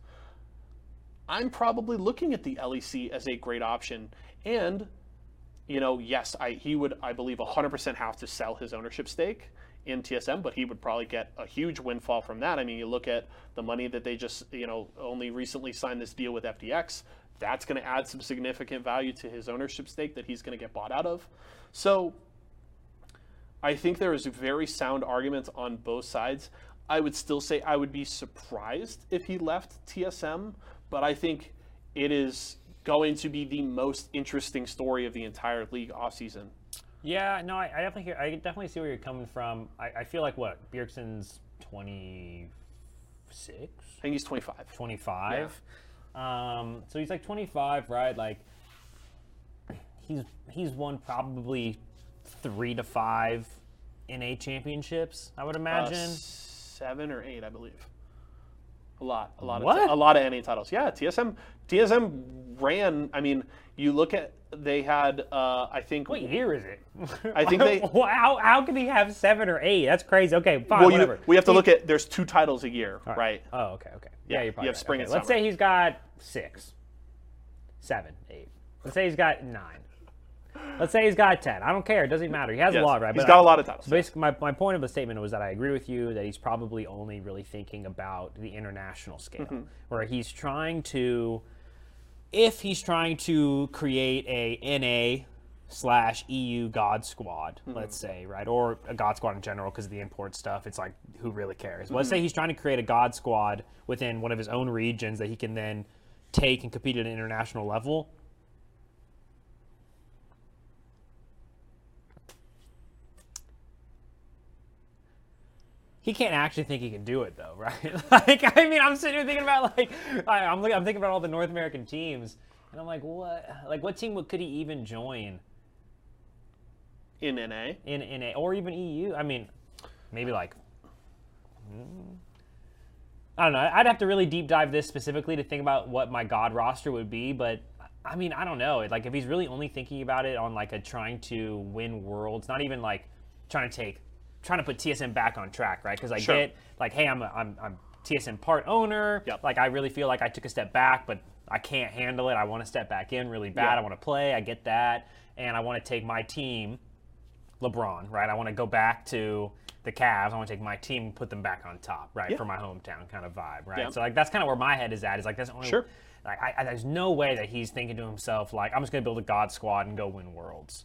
I'm probably looking at the LEC as a great option. And, you know, yes, I, he would, I believe, 100% have to sell his ownership stake in TSM, but he would probably get a huge windfall from that. I mean, you look at the money that they just, you know, only recently signed this deal with FTX. That's going to add some significant value to his ownership stake that he's going to get bought out of. So I think there is very sound arguments on both sides. I would still say I would be surprised if he left TSM, but I think it is going to be the most interesting story of the entire league offseason. Yeah, no, I, I definitely hear, I definitely see where you're coming from. I, I feel like what Bjergsen's 26, I think he's 25. 25. Um, so he's like 25, right? Like he's he's won probably three to five NA championships. I would Uh, imagine. seven or eight, I believe. A lot, a lot What? of a lot of NA titles. Yeah, TSM TSM ran. I mean, you look at they had. Uh, I think. What year is it? I think they- how, how can he have seven or eight? That's crazy. Okay, fine, Well, you, we have to look at. There's two titles a year, right? Oh, okay, okay. Yeah, Yeah, you're probably you probably have right. spring Okay, and Let's summer. say he's got six, seven, eight. Let's say he's got nine. Let's say he's got ten. I don't care. It doesn't matter. He has Yes, a lot, right? He's But got I- a lot of titles. Basically, my, my point of the statement was that I agree with you that he's probably only really thinking about the international scale, Mm-hmm. where he's trying to, if he's trying to create a NA slash EU God Squad, Mm-hmm. let's say, right, or a God Squad in general because of the import stuff. It's like who really cares? But let's Mm-hmm. say he's trying to create a God Squad within one of his own regions that he can then take and compete at an international level. He can't actually think he can do it though, right? like, I mean, I'm sitting here thinking about like, I, I'm I'm thinking about all the North American teams, and I'm like, what? Like, what team could he even join in NA. in in a or even EU? I mean, maybe like. I don't know. I'd have to really deep dive this specifically to think about what my God roster would be, but. I mean, I don't know. Like, if he's really only thinking about it on like a trying to win worlds, not even like trying to take, trying to put TSM back on track, right? Because I Sure. get like, hey, I'm a, I'm I'm TSM part owner. Yep. Like, I really feel like I took a step back, but I can't handle it. I want to step back in really bad. Yeah. I want to play. I get that, and I want to take my team, LeBron, right? I want to go back to the Cavs. I want to take my team and put them back on top, right? Yeah. For my hometown kind of vibe, right? So like that's kind of where my head is at. Is like that's only Sure. like I, I, there's no way that he's thinking to himself like I'm just gonna build a God squad and go win worlds.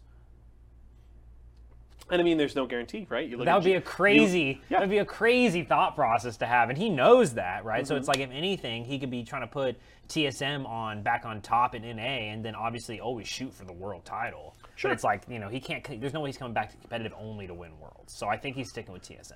And I mean, there's no guarantee, right? You look That at would be a crazy. yeah. Mm-hmm. That would be a crazy thought process to have, and he knows that, right? So it's like if anything, he could be trying to put TSM on back on top in NA, and then obviously always shoot for the world title. Sure. But it's like you know he can't. There's no way he's coming back to competitive only to win worlds. So I think he's sticking with TSM.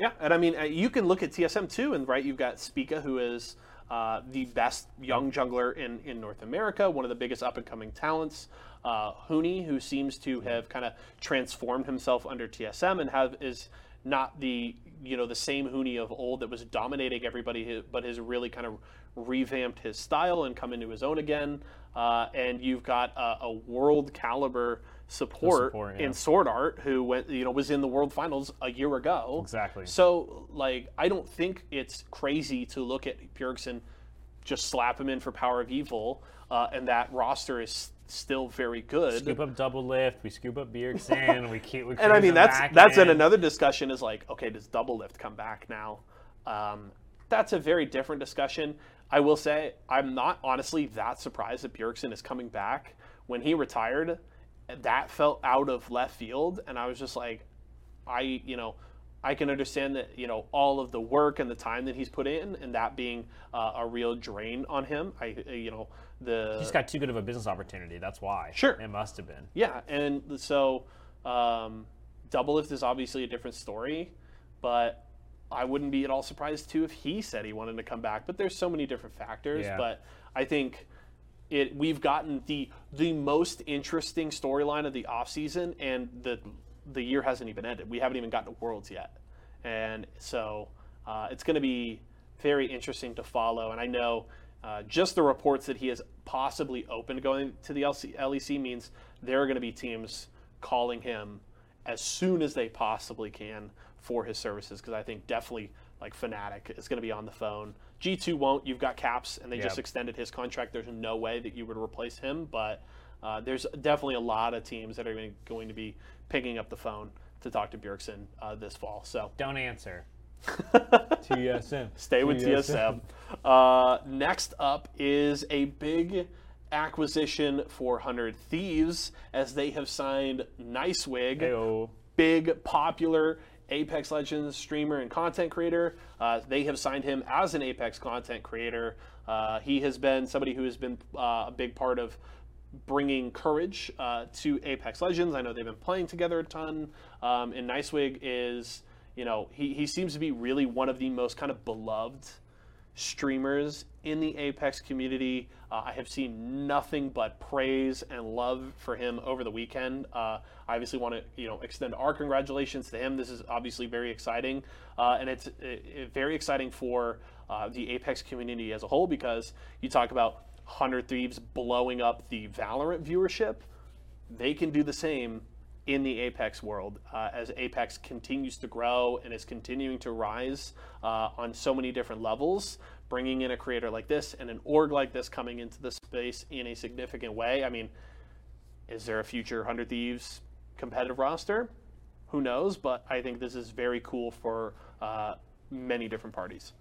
Yeah, and I mean, uh, you can look at TSM too, and right, you've got Spica, who is uh, the best young jungler in, in North America, one of the biggest up and coming talents. Uh, Hooney, who seems to have kind of transformed himself under TSM and have is not the you know the same Hooney of old that was dominating everybody, but has really kind of revamped his style and come into his own again. Uh, and you've got a, a world caliber support, support, yeah. in Sword Art, who went you know was in the World Finals a year ago. Exactly. So like I don't think it's crazy to look at Bjergsen, just slap him in for Power of Evil, uh, and that roster is still very good. Scoop up Doublelift. We scoop up Bjergsen. we keep. We and I mean that's that's in. in another discussion is like okay does Doublelift come back now um, that's a very different discussion i will say i'm not honestly that surprised that bjergsen is coming back when he retired that felt out of left field and i was just like i you know i can understand that you know all of the work and the time that he's put in and that being uh, a real drain on him i you know the He's got too good of a business opportunity. That's why. Sure. It must have been. Yeah, and so um, Doublelift is obviously a different story, but I wouldn't be at all surprised too if he said he wanted to come back. But there's so many different factors. Yeah. But I think it we've gotten the the most interesting storyline of the offseason and the the year hasn't even ended. We haven't even gotten to Worlds yet, and so uh, it's going to be very interesting to follow. And I know. Uh, just the reports that he is possibly open to going to the LC, LEC means there are going to be teams calling him as soon as they possibly can for his services because I think definitely like Fnatic is going to be on the phone. G2 won't. You've got Caps and they just extended his contract. There's no way that you would replace him, but uh, there's definitely a lot of teams that are going to be picking up the phone to talk to Bjergsen uh, this fall. So Don't answer. TSM. Stay with TSM. Uh, next up is a big acquisition for 100 Thieves as they have signed NiceWigg, Heyo. big popular Apex Legends streamer and content creator. Uh, they have signed him as an Apex content creator. Uh, he has been somebody who has been uh, a big part of bringing courage uh, to Apex Legends. I know they've been playing together a ton. Um, and NiceWigg is, you know, he, he seems to be really one of the most kind of beloved streamers in the Apex community. Uh, I have seen nothing but praise and love for him over the weekend. Uh, I obviously want to, you know, extend our congratulations to him. This is obviously very exciting, uh, and it's it, it very exciting for uh, the Apex community as a whole because you talk about Hundred Thieves blowing up the Valorant viewership. They can do the same in the Apex world uh, as Apex continues to grow and is continuing to rise uh, on so many different levels. Bringing in a creator like this and an org like this coming into the space in a significant way. I mean, is there a future Hundred Thieves competitive roster? Who knows? But I think this is very cool for uh, many different parties.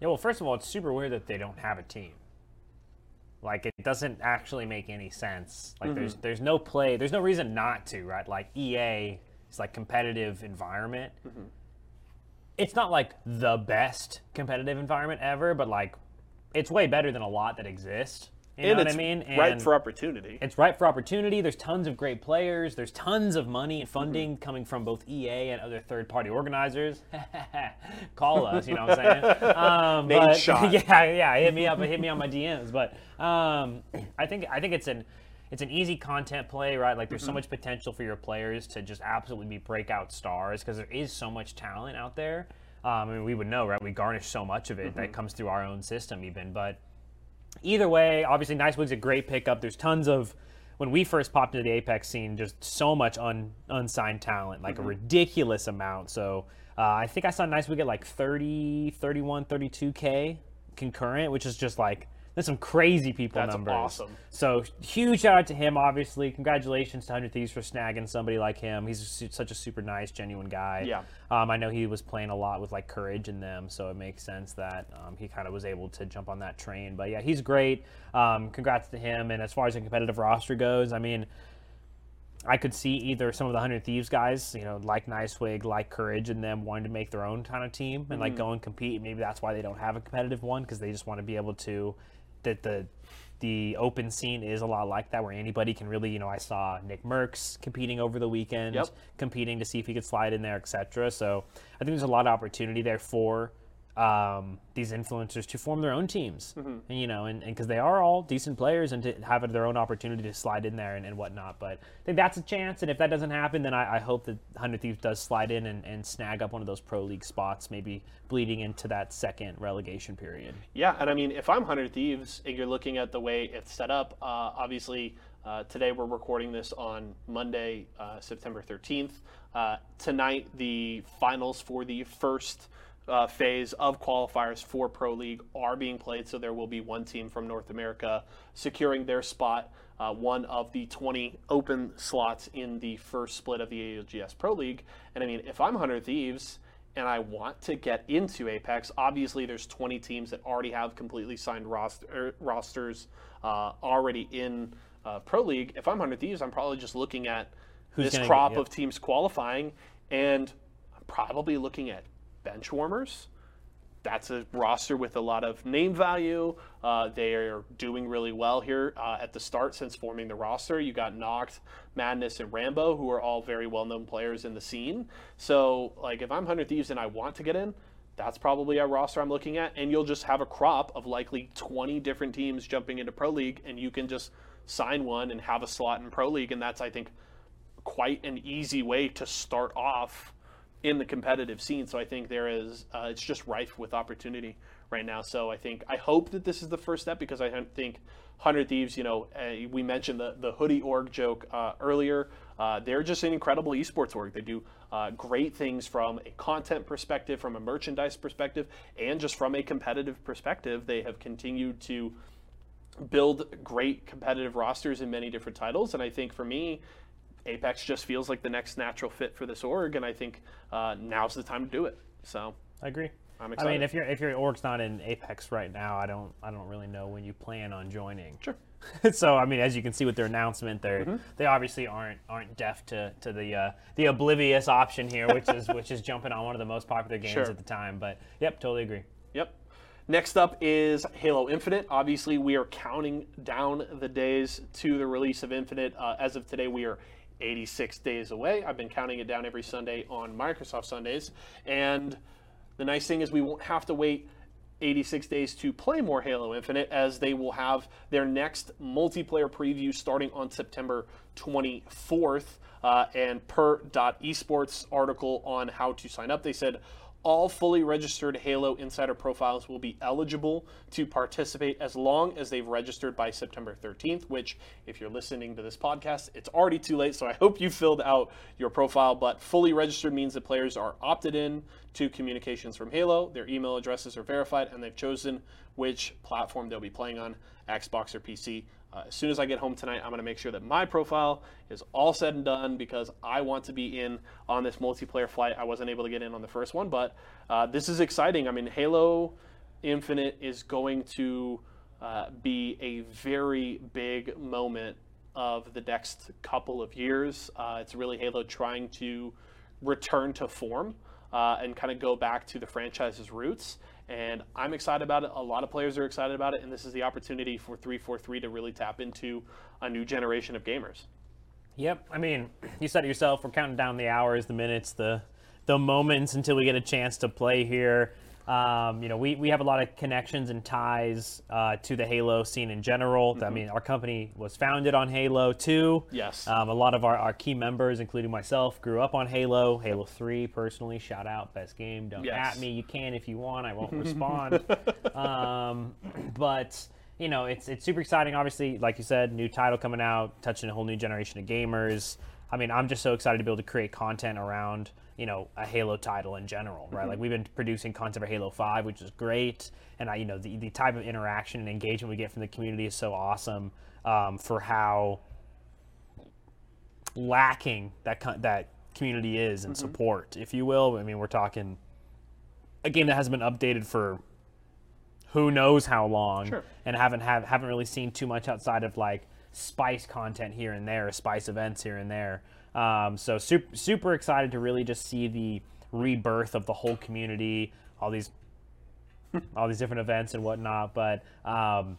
Yeah, well, first of all, it's super weird that they don't have a team. Like it doesn't actually make any sense. Like there's mm-hmm. there's no play, there's no reason not to, right? Like EA is like competitive environment. Mm-hmm. It's not like the best competitive environment ever, but like it's way better than a lot that exist. You know and what I mean? right And- for opportunity. it's ripe for opportunity. There's tons of great players. There's tons of money and funding coming from both EA and other third-party organizers. Call us, you know what I'm saying? Um, Name but- shot. Yeah, yeah. Hit me up. Hit me on my DMs. But um, I think I think it's an it's an easy content play, right? Like there's so much potential for your players to just absolutely be breakout stars because there is so much talent out there. Um, I mean, we would know, right? We garnish so much of it that comes through our own system, even. But either way, obviously, NiceWigg's a great pickup. There's tons of when we first popped into the Apex scene, just so much un, unsigned talent, like a ridiculous amount. So uh, I think I saw NiceWigg at like 30, 31, 32k concurrent, which is just like there's some crazy people That's numbers. awesome. So huge shout out to him, obviously. Congratulations to Hundred Thieves for snagging somebody like him. He's su- such a super nice, genuine guy. Yeah. Um, I know he was playing a lot with like courage in them, so it makes sense that um, he kind of was able to jump on that train. But yeah, he's great. Um, congrats to him. And as far as the competitive roster goes, I mean, I could see either some of the Hundred Thieves guys, you know, like NiceWigg, like Courage, and them wanting to make their own kind of team and like go and compete. Maybe that's why they don't have a competitive one because they just want to be able to. That the the open scene is a lot like that, where anybody can really, you know, I saw NICKMERCS competing over the weekend, Yep. competing to see if he could slide in there, etc. So I think there's a lot of opportunity there for um, these influencers to form their own teams, and, you know, and because they are all decent players and to have their own opportunity to slide in there and, and whatnot. But I think that's a chance, and if that doesn't happen, then I, I hope that Hundred Thieves does slide in and, and snag up one of those pro league spots, maybe bleeding into that second relegation period. Yeah, and I mean, if I'm Hundred Thieves and you're looking at the way it's set up, uh, obviously uh, today we're recording this on Monday, uh, September 13th. Uh, tonight, the finals for the first uh, phase of qualifiers for Pro League are being played, so there will be one team from North America securing their spot. Uh, one of the 20 open slots in the first split of the ALGS Pro League. And I mean, if I'm 100 Thieves and I want to get into Apex, obviously there's 20 teams that already have completely signed roster, er, rosters uh, already in uh, Pro League. If I'm 100 Thieves, I'm probably just looking at this gonna get- crop yep. of teams qualifying, and I'm probably looking at bench warmers. That's a roster with a lot of name value. Uh, they are doing really well here uh, at the start since forming the roster. You got Noct, Madness, and Rambo, who are all very well known players in the scene. So, like, if I'm 100 Thieves and I want to get in, that's probably a roster I'm looking at. And you'll just have a crop of likely 20 different teams jumping into Pro League, and you can just sign one and have a slot in Pro League. And that's, I think, quite an easy way to start off in the competitive scene. So I think there is, uh, it's just rife with opportunity right now. So I think, I hope that this is the first step because I think 100 Thieves, you know, uh, we mentioned the, the hoodie org joke uh, earlier. Uh, they're just an incredible esports org. They do uh, great things from a content perspective, from a merchandise perspective, and just from a competitive perspective. They have continued to build great competitive rosters in many different titles. And I think for me, Apex just feels like the next natural fit for this org, and I think uh, now's the time to do it. So I agree. I'm excited. I mean, if your if your org's not in Apex right now, I don't I don't really know when you plan on joining. Sure. so I mean, as you can see with their announcement, they Mm-hmm. they obviously aren't aren't deaf to, to the uh, the oblivious option here, which is which is jumping on one of the most popular games Sure. at the time. But yep, totally agree. Yep. Next up is Halo Infinite. Obviously, we are counting down the days to the release of Infinite. Uh, as of today, we are 86 days away. I've been counting it down every Sunday on Microsoft Sundays. And the nice thing is, we won't have to wait 86 days to play more Halo Infinite as they will have their next multiplayer preview starting on September 24th. Uh, and per esports article on how to sign up, they said all fully registered Halo Insider profiles will be eligible to participate as long as they've registered by September 13th, which, if you're listening to this podcast, it's already too late. So I hope you filled out your profile. But fully registered means that players are opted in to communications from Halo, their email addresses are verified, and they've chosen which platform they'll be playing on Xbox or PC. Uh, as soon as I get home tonight, I'm going to make sure that my profile is all said and done because I want to be in on this multiplayer flight. I wasn't able to get in on the first one, but uh, this is exciting. I mean, Halo Infinite is going to uh, be a very big moment of the next couple of years. Uh, it's really Halo trying to return to form. Uh, and kind of go back to the franchise's roots and I'm excited about it. A lot of players are excited about it, and this is the opportunity for 343 to really tap into a new generation of gamers. Yep. I mean, you said it yourself. We're counting down the hours, the minutes, the the moments until we get a chance to play here. Um, you know, we, we have a lot of connections and ties uh, to the Halo scene in general. Mm-hmm. I mean, our company was founded on Halo 2. Yes. Um, a lot of our, our key members, including myself, grew up on Halo. Halo 3, personally, shout out, best game. Don't yes. at me. You can if you want. I won't respond. um, but you know, it's it's super exciting. Obviously, like you said, new title coming out, touching a whole new generation of gamers. I mean, I'm just so excited to be able to create content around you know a Halo title in general, right? Mm-hmm. Like we've been producing content for Halo Five, which is great, and I, you know the, the type of interaction and engagement we get from the community is so awesome um, for how lacking that that community is and mm-hmm. support, if you will. I mean, we're talking a game that hasn't been updated for who knows how long, sure. and haven't have haven't really seen too much outside of like spice content here and there, spice events here and there. Um, so super, super excited to really just see the rebirth of the whole community, all these, all these different events and whatnot. But um,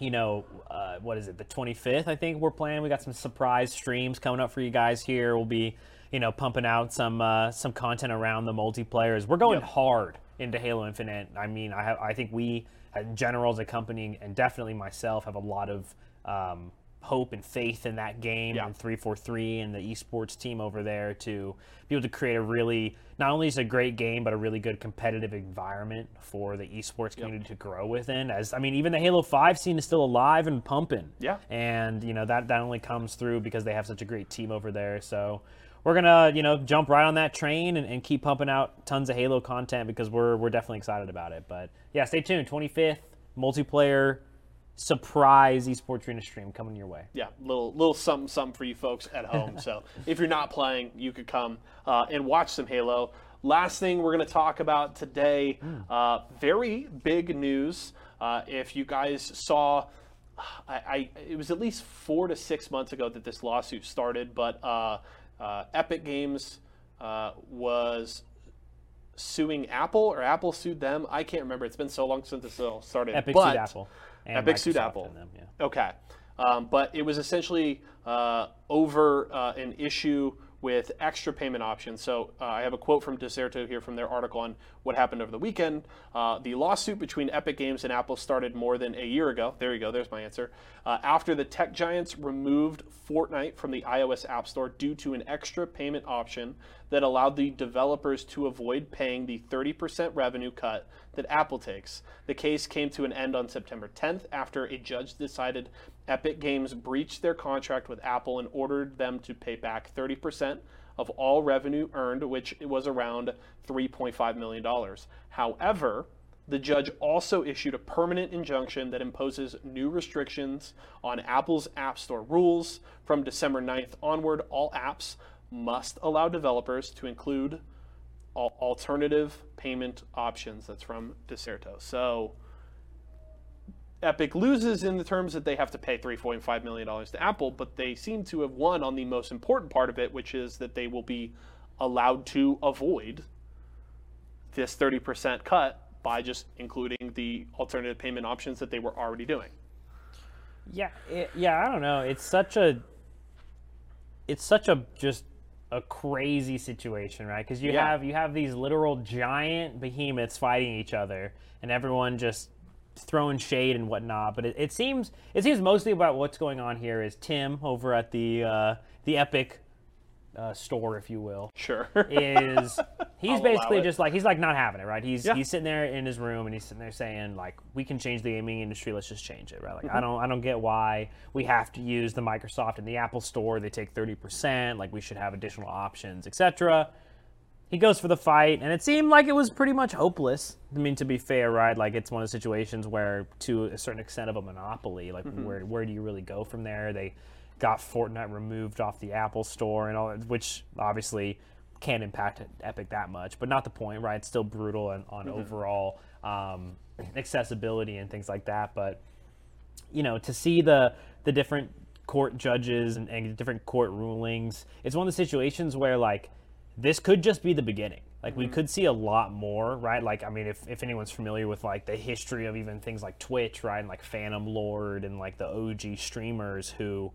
you know, uh, what is it? The 25th, I think we're playing. We got some surprise streams coming up for you guys here. We'll be, you know, pumping out some uh, some content around the multiplayers. We're going yep. hard into Halo Infinite. I mean, I have, I think we, in general, as a company, and definitely myself, have a lot of um, hope and faith in that game yeah. and 343 and the esports team over there to be able to create a really not only is a great game but a really good competitive environment for the esports community yep. to grow within. As i mean even the halo 5 scene is still alive and pumping. Yeah. And you know that that only comes through because they have such a great team over there. So we're gonna you know jump right on that train and, and keep pumping out tons of halo content because we're we're definitely excited about it. But yeah stay tuned. 25th multiplayer surprise esports arena stream coming your way. Yeah, little little something something for you folks at home. so if you're not playing, you could come uh, and watch some Halo. Last thing we're going to talk about today, mm. uh, very big news. Uh, if you guys saw, I, I, it was at least four to six months ago that this lawsuit started, but uh, uh, Epic Games uh, was suing Apple or Apple sued them. I can't remember. It's been so long since this all started. Epic but, sued Apple. Epic sued Apple. Them, yeah. Okay. Um, but it was essentially uh, over uh, an issue with extra payment options. So uh, I have a quote from Dexerto here from their article on what happened over the weekend. Uh, the lawsuit between Epic Games and Apple started more than a year ago. There you go, there's my answer. Uh, after the tech giants removed Fortnite from the iOS App Store due to an extra payment option that allowed the developers to avoid paying the 30% revenue cut that Apple takes. The case came to an end on September 10th after a judge decided Epic Games breached their contract with Apple and ordered them to pay back 30% of all revenue earned, which was around $3.5 million. However, the judge also issued a permanent injunction that imposes new restrictions on Apple's App Store rules. From December 9th onward, all apps must allow developers to include alternative payment options. That's from Dexerto. So Epic loses in the terms that they have to pay $3.5 million to Apple, but they seem to have won on the most important part of it, which is that they will be allowed to avoid this 30% cut by just including the alternative payment options that they were already doing. Yeah, it, yeah, I don't know. It's such a it's such a just a crazy situation, right? Because you Yeah. have you have these literal giant behemoths fighting each other, and everyone just throwing shade and whatnot. But it, it seems it seems mostly about what's going on here is Tim over at the uh, the Epic uh, store, if you will, Sure. is he's basically just like he's like not having it, right? He's Yeah. he's sitting there in his room and he's sitting there saying like we can change the gaming industry, let's just change it, right? Like Mm-hmm. I don't I don't get why we have to use the Microsoft and the Apple store. They take 30%, like we should have additional options, etc. He goes for the fight and it seemed like it was pretty much hopeless. I mean to be fair, right? Like it's one of the situations where to a certain extent of a monopoly, like Mm-hmm. where where do you really go from there? They got Fortnite removed off the Apple Store and all, that, which obviously can't impact Epic that much, but not the point, right? It's still brutal on, on overall um, accessibility and things like that. But you know, to see the the different court judges and, and different court rulings, it's one of the situations where like this could just be the beginning. Like we mm-hmm. could see a lot more, right? Like I mean, if, if anyone's familiar with like the history of even things like Twitch, right, and like Phantom Lord and like the OG streamers who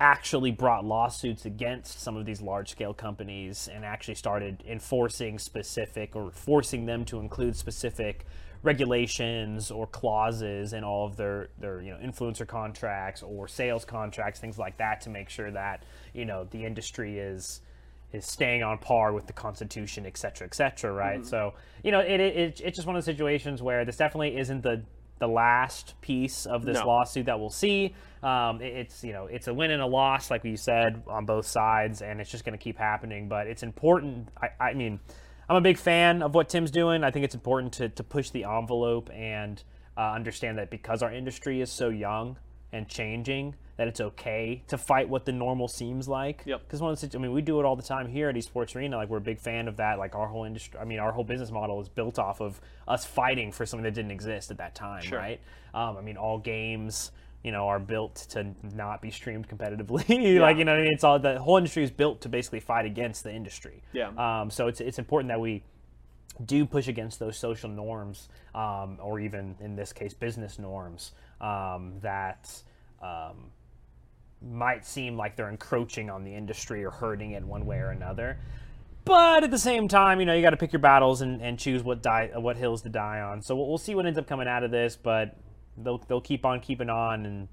actually brought lawsuits against some of these large scale companies and actually started enforcing specific or forcing them to include specific regulations or clauses in all of their their you know influencer contracts or sales contracts things like that to make sure that you know the industry is is staying on par with the Constitution, et cetera, et cetera, right? So, you know, it, it, it, it's just one of the situations where this definitely isn't the the last piece of this No. lawsuit that we'll see. Um, it- it's you know it's a win and a loss, like we said, on both sides, and it's just going to keep happening. But it's important. I, I mean, I'm a big fan of what Tim's doing. I think it's important to to push the envelope and uh, understand that because our industry is so young and changing, that it's okay to fight what the normal seems like. Yep. Because one of the, I mean, we do it all the time here at Esports Arena. Like we're a big fan of that. Like our whole industry, I mean, our whole business model is built off of us fighting for something that didn't exist at that time, Sure. right? Um, I mean, all games, you know, are built to not be streamed competitively. like you know, what I mean, it's all the whole industry is built to basically fight against the industry. Yeah. Um, so it's it's important that we do push against those social norms, um, or even in this case, business norms um, that um, might seem like they're encroaching on the industry or hurting it one way or another. But at the same time, you know, you got to pick your battles and, and choose what die, what hills to die on. So we'll, we'll see what ends up coming out of this, but they'll they'll keep on keeping on, and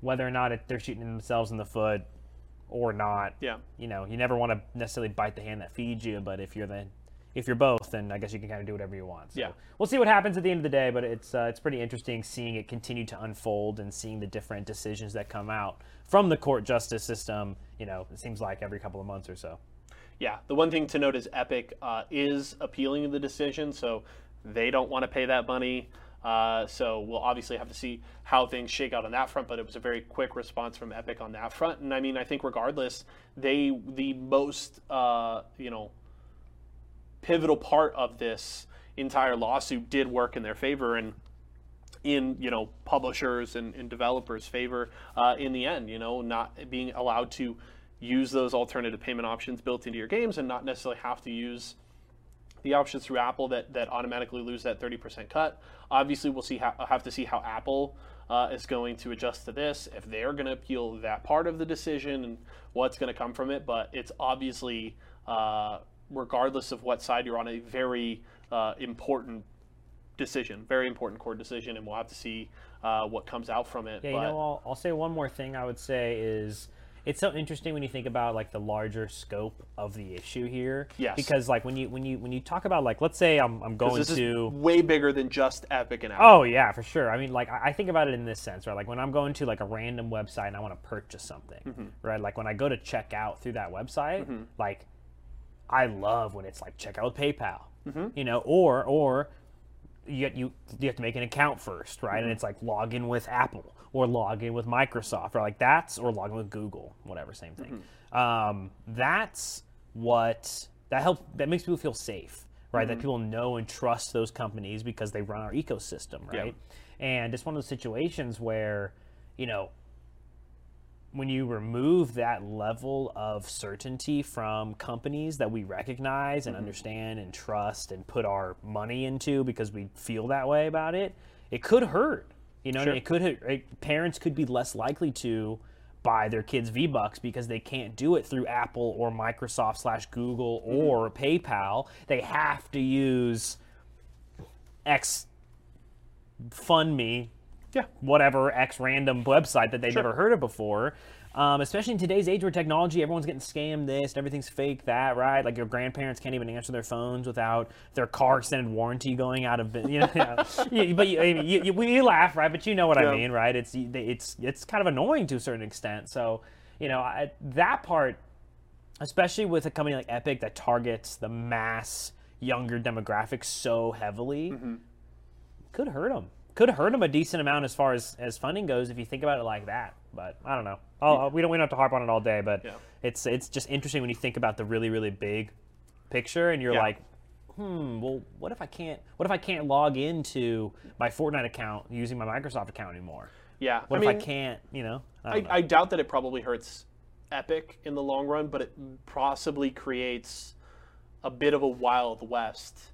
whether or not it, they're shooting themselves in the foot or not, Yeah. you know, you never want to necessarily bite the hand that feeds you. But if you're the if you're both, then I guess you can kind of do whatever you want. So Yeah. we'll see what happens at the end of the day. But it's uh, it's pretty interesting seeing it continue to unfold and seeing the different decisions that come out from the court justice system. You know, it seems like every couple of months or so. Yeah, the one thing to note is Epic uh, is appealing the decision, so they don't want to pay that money. Uh, so we'll obviously have to see how things shake out on that front. But it was a very quick response from Epic on that front, and I mean, I think regardless, they the most uh, you know pivotal part of this entire lawsuit did work in their favor, and in you know publishers and, and developers' favor uh, in the end. You know, not being allowed to use those alternative payment options built into your games and not necessarily have to use the options through Apple that, that automatically lose that 30% cut. Obviously, we'll see how, have to see how Apple uh, is going to adjust to this, if they're going to appeal that part of the decision and what's going to come from it. But it's obviously, uh, regardless of what side you're on, a very uh, important decision, very important court decision, and we'll have to see uh, what comes out from it. Yeah, but, you know, I'll, I'll say one more thing. I would say is it's so interesting when you think about like the larger scope of the issue here. Yes. Because like when you when you when you talk about like let's say I'm I'm going this is to way bigger than just Epic and Apple. Oh yeah, for sure. I mean, like I I think about it in this sense, right? Like when I'm going to like a random website and I want to purchase something, Mm-hmm. right? Like when I go to check out through that website, like I love when it's like check out with PayPal, Mm-hmm. you know, or or you you you have to make an account first, right? Mm-hmm. And it's like log in with Apple or log in with Microsoft, or like that's or log in with Google, whatever, same thing. Mm-hmm. Um, that's what that helps. That makes people feel safe, right? Mm-hmm. That people know and trust those companies because they run our ecosystem, right? And it's one of those situations where, you know, when you remove that level of certainty from companies that we recognize Mm-hmm. and understand and trust and put our money into because we feel that way about it, it could hurt. You know, Sure. it could hurt. It, parents could be less likely to buy their kids V Bucks because they can't do it through Apple or Microsoft slash Google or PayPal. They have to use X Fund Me, Yeah. whatever X random website that they've never heard of before. Um, especially in today's age where technology, everyone's getting scammed this and everything's fake that, right? Like your grandparents can't even answer their phones without their car extended warranty going out of, you know. but you, you, you, we laugh, right? But you know what Yeah. I mean, right? It's it's it's kind of annoying to a certain extent. So, you know, I, that part, especially with a company like Epic that targets the mass younger demographic so heavily, Mm-hmm. could hurt them. Could hurt them a decent amount as far as, as funding goes if you think about it like that. But I don't know. I'll, we don't we don't have to harp on it all day, but Yeah. it's it's just interesting when you think about the really really big picture and you're Yeah. like, hmm, well, what if I can't what if I can't log into my Fortnite account using my Microsoft account anymore? Yeah. What I if mean, I can't? You know, I I, know. I doubt that it probably hurts Epic in the long run, but it possibly creates a bit of a wild west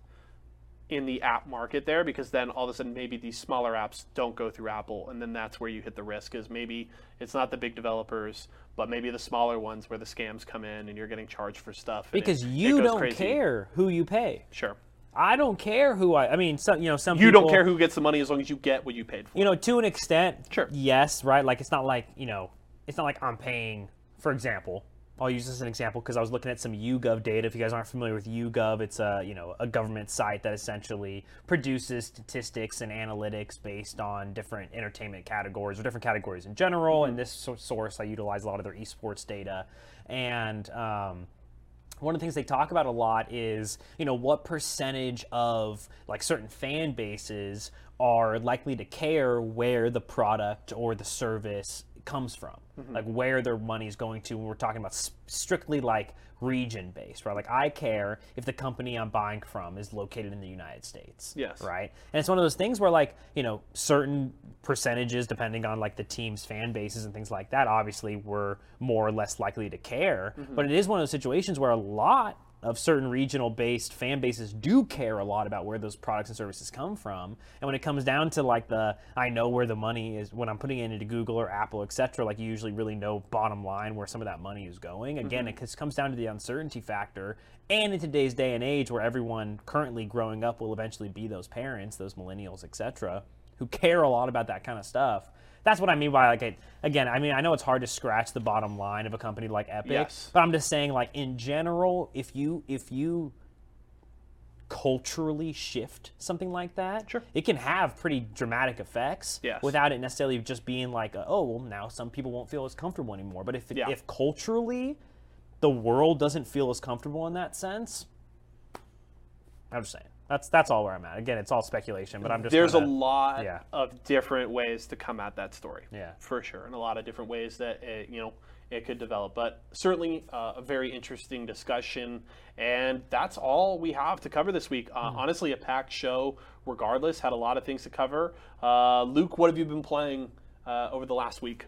in the app market there because then all of a sudden maybe these smaller apps don't go through Apple and then that's where you hit the risk is maybe it's not the big developers but maybe the smaller ones where the scams come in and you're getting charged for stuff because it you goes don't crazy. care who you pay. Sure. I don't care who I. I mean, some you know some You people, don't care who gets the money as long as you get what you paid for. you know, to an extent, Sure. yes, right? Like it's not like you know, it's not like I'm paying. For example, I'll use this as an example because I was looking at some YouGov data. If you guys aren't familiar with YouGov, it's a you know a government site that essentially produces statistics and analytics based on different entertainment categories or different categories in general. And this source, I utilize a lot of their esports data, and um, one of the things they talk about a lot is you know what percentage of like certain fan bases are likely to care where the product or the service comes from mm-hmm. like where their money is going to when we're talking about strictly like region based right? Like i care if the company i'm buying from is located in the united states Yes. right? And it's one of those things where like you know certain percentages depending on like the team's fan bases and things like that obviously we're more or less likely to care. Mm-hmm. But it is one of those situations where a lot of certain regional based fan bases do care a lot about where those products and services come from. And when it comes down to like the i know where the money is when i'm putting it into google or apple etc like you usually really know bottom line where some of that money is going. Again mm-hmm. it comes down to the uncertainty factor. And in today's day and age where everyone currently growing up will eventually be those parents those millennials etc who care a lot about that kind of stuff that's what i mean by like it, again i mean i know it's hard to scratch the bottom line of a company like epic Yes. but i'm just saying like in general if you if you culturally shift something like that Sure. it can have pretty dramatic effects Yes. without it necessarily just being like oh well now some people won't feel as comfortable anymore but if Yeah. if culturally the world doesn't feel as comfortable in that sense i'm just saying that's that's all where i'm at again it's all speculation but i'm just There's a trying to- lot yeah. of different ways to come at that story. Yeah. For sure. And a lot of different ways that it, you know it could develop. But certainly uh, a very interesting discussion. And that's all we have to cover this week. Uh, Hmm. Honestly, a packed show, regardless, had a lot of things to cover. Uh, Luke, what have you been playing uh, over the last week?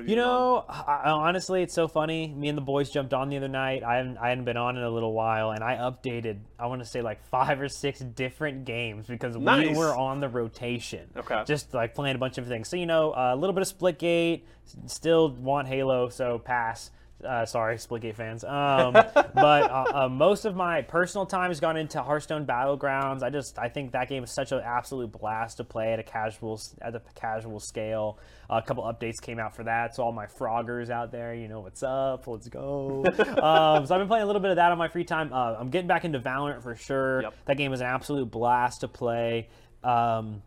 Have You know, I, honestly, it's so funny. Me and the boys jumped on the other night. I haven't, I hadn't been on in a little while, and I updated. I want to say like five or six different games because we were on the rotation. Okay. Just like playing a bunch of things. So you know, a little bit of Splitgate. Still want Halo, so pass. Uh, sorry, Splitgate fans. Um, but uh, uh, most of my personal time has gone into Hearthstone Battlegrounds. I just I think that game is such an absolute blast to play at a casual at a casual scale. a couple updates came out for that, so all my froggers out there, you know what's up. Let's go. um, so I've been playing a little bit of that on my free time. Uh, I'm getting back into Valorant for sure. Yep. That game is an absolute blast to play. Um,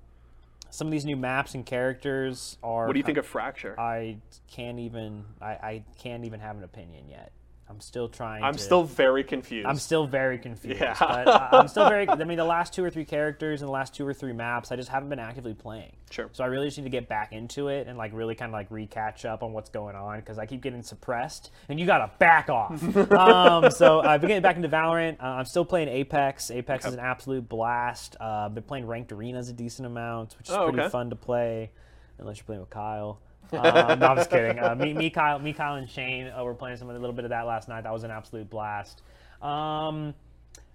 some of these new maps and characters are. What do you think of Fracture? I can't even. I, I can't even have an opinion yet. I'm still trying. I'm to, still very confused. I'm still very confused. Yeah. but I- I'm still very. I mean, the last two or three characters and the last two or three maps, I just haven't been actively playing. Sure. So I really just need to get back into it and like really kind of like re-catch up on what's going on because I keep getting suppressed, and you gotta back off. um, so I've been getting back into Valorant. Uh, I'm still playing Apex. Apex is an absolute blast. Uh, I've been playing ranked arenas a decent amount, which is Oh, pretty okay. fun to play, unless you're playing with Kyle. Um, no, I'm just kidding. Uh, me, me, Kyle, me, Kyle, and Shane uh, were playing some a little bit of that last night. That was an absolute blast. Um,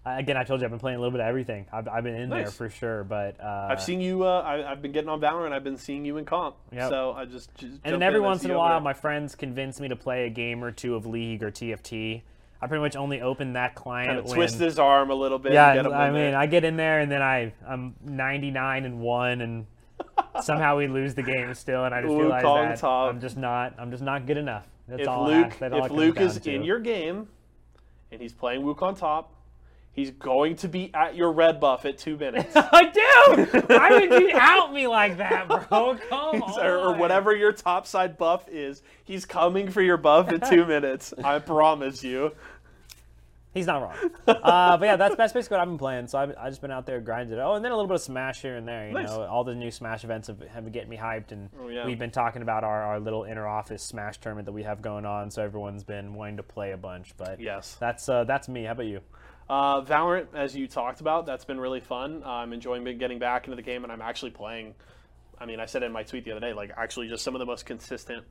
again, I told you I've been playing a little bit of everything. I've, I've been in there for sure, but uh, I've seen you. Uh, I, I've been getting on Valorant. I've been seeing you in comp. Yep. So I just, just And then every and once in a while, my friends convince me to play a game or two of League or TFT. I pretty much only open that client Kinda when twist his arm a little bit. yeah. and get him I mean, there. I get in there and then I I'm 99 and one, and somehow we lose the game still, and I just realize Wukong that. I'm just not I'm just not good enough. That's if all. Luke, ask. That's all it if Luke is to. in your game, and he's playing Wook on top, he's going to be at your red buff at two minutes. I do. Why would you out me like that, bro? Come on. or, or whatever your top side buff is, he's coming for your buff in two minutes. I promise you. He's not wrong. uh, but yeah, that's that's basically what I've been playing. So I've, I've just been out there grinding. Oh, and then a little bit of Smash here and there. You Nice. know, all the new Smash events have, have been getting me hyped, and Oh, yeah. we've been talking about our, our little inner office Smash tournament that we have going on. So everyone's been wanting to play a bunch. But Yes. that's uh, that's me. How about you? Uh, Valorant, as you talked about, that's been really fun. Uh, I'm enjoying getting back into the game, and I'm actually playing. I mean, I said in my tweet the other day, like actually just some of the most consistent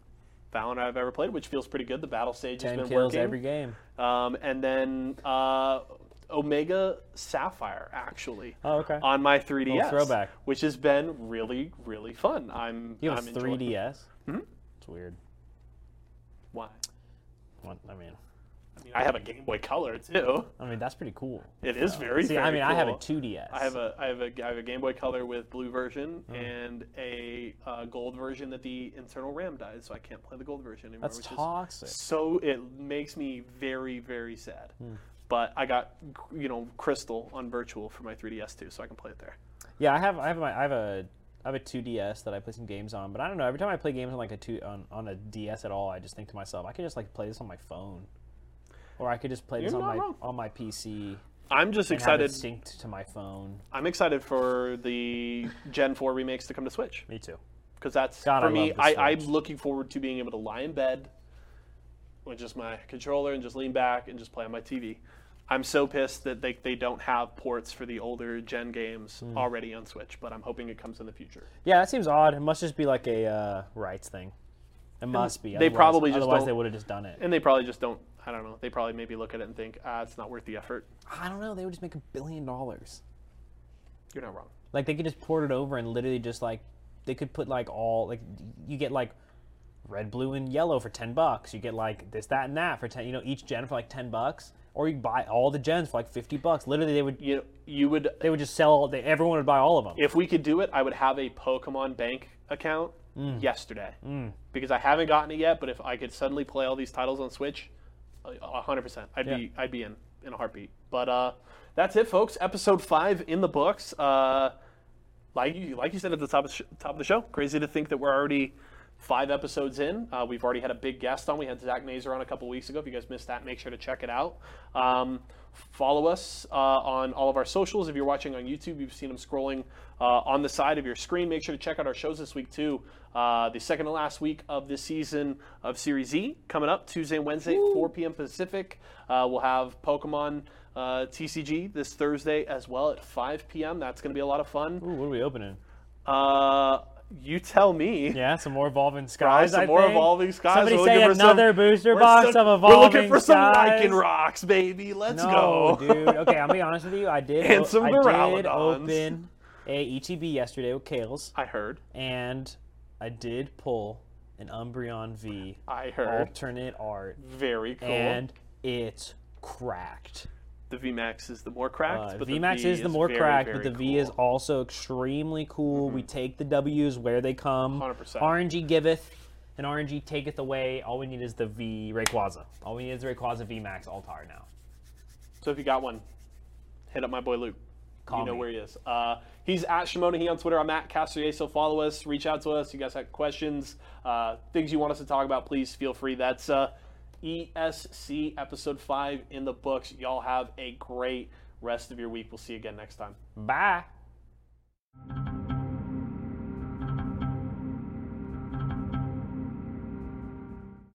Valorant I've ever played, which feels pretty good. The battle stage has been kills working. every game. Um, and then uh, Omega Sapphire, actually. Oh, okay. On my 3DS, throwback. which has been really, really fun. I'm. you have I'm a 3DS. Mm-hmm. It's weird. Why? What, I mean, I mean, I have a Game Boy Color too. I mean that's pretty cool. It is very. See, very I mean, I have a 2DS. I have a I have a I have a Game Boy Color with blue version Hmm. and a uh, gold version that the internal RAM died, so I can't play the gold version anymore. That's toxic. So it makes me very very sad. Hmm. But I got you know Crystal on Virtual for my 3DS too, so I can play it there. Yeah, I have I have my I have a I have a 2DS that I play some games on, but I don't know. Every time I play games on like a two on, on a DS at all, I just think to myself, I could just like play this on my phone, or I could just play this You're on not my wrong. on my PC I'm just and have it excited. synced to my phone. I'm excited for the Gen 4 remakes to come to Switch Me too. because that's God, for I me. love the I, I'm Switch. looking forward to being able to lie in bed with just my controller and just lean back and just play on my TV. I'm so pissed that they, they don't have ports for the older gen games Hmm. already on Switch, but I'm hoping it comes in the future. Yeah, that seems odd. It must just be like a uh, rights thing. It must be. they otherwise- probably just otherwise don't- they would have just done it. And they probably just don't. I don't know. They probably maybe look at it and think, ah, it's not worth the effort. I don't know. They would just make a billion dollars. You're not wrong. Like they could just port it over and literally just like they could put like all like you get like red, blue, and yellow for ten bucks. You get like this, that, and that for ten. You know, each gen for like ten bucks, or you buy all the gens for like fifty bucks. Literally, they would You know, you would they would just sell. all- They, everyone would buy all of them. if we could do it, I would have a Pokemon Bank account Mm. yesterday because I haven't gotten it yet. But if I could suddenly play all these titles on Switch, hundred percent, I'd be I'd be in in a heartbeat. But uh, that's it, folks. Episode five in the books. Uh, like you like you said at the top of the sh- top of the show, crazy to think that we're already five episodes in. Uh, we've already had a big guest on. We had Zach Nazer on a couple weeks ago. If you guys missed that, make sure to check it out. Um, follow us uh, on all of our socials. If you're watching on YouTube, you've seen them scrolling uh, on the side of your screen. Make sure to check out our shows this week too. Uh, the second to last week of this season of Series Z coming up Tuesday and Wednesday, 4 p.m. Pacific. Uh, we'll have Pokemon uh, TCG this Thursday as well at 5 p.m. That's going to be a lot of fun. Ooh, what are we opening? Uh, you tell me. Yeah, some more evolving skies. some I more think. evolving skies. Somebody We're say for some- another booster box still- of evolving. We're looking for some skies. Lycanrocs, baby. Let's no, go. dude. Okay, I'm gonna be honest with you. I did. And some I did open a ETB yesterday with Kales, I heard. and I did pull an Umbreon V I heard. alternate art, Very cool. and it's cracked. The VMAX is the more cracked, Uh, but VMAX the is the more very, cracked, very but the V cool. Mm-hmm. is also extremely cool. We take the W's where they come. 100%. RNG giveth, and RNG taketh away. All we need is the V Rayquaza. All we need is the Rayquaza VMAX Altar now. So if you got one, hit up my boy Luke. Call you know me. where he is. Uh, he's at Shimona. He on Twitter. I'm at Castrier. So follow us. Reach out to us. You guys have questions, uh, things you want us to talk about. Please feel free. That's uh, ESC episode five in the books. Y'all have a great rest of your week. We'll see you again next time. Bye.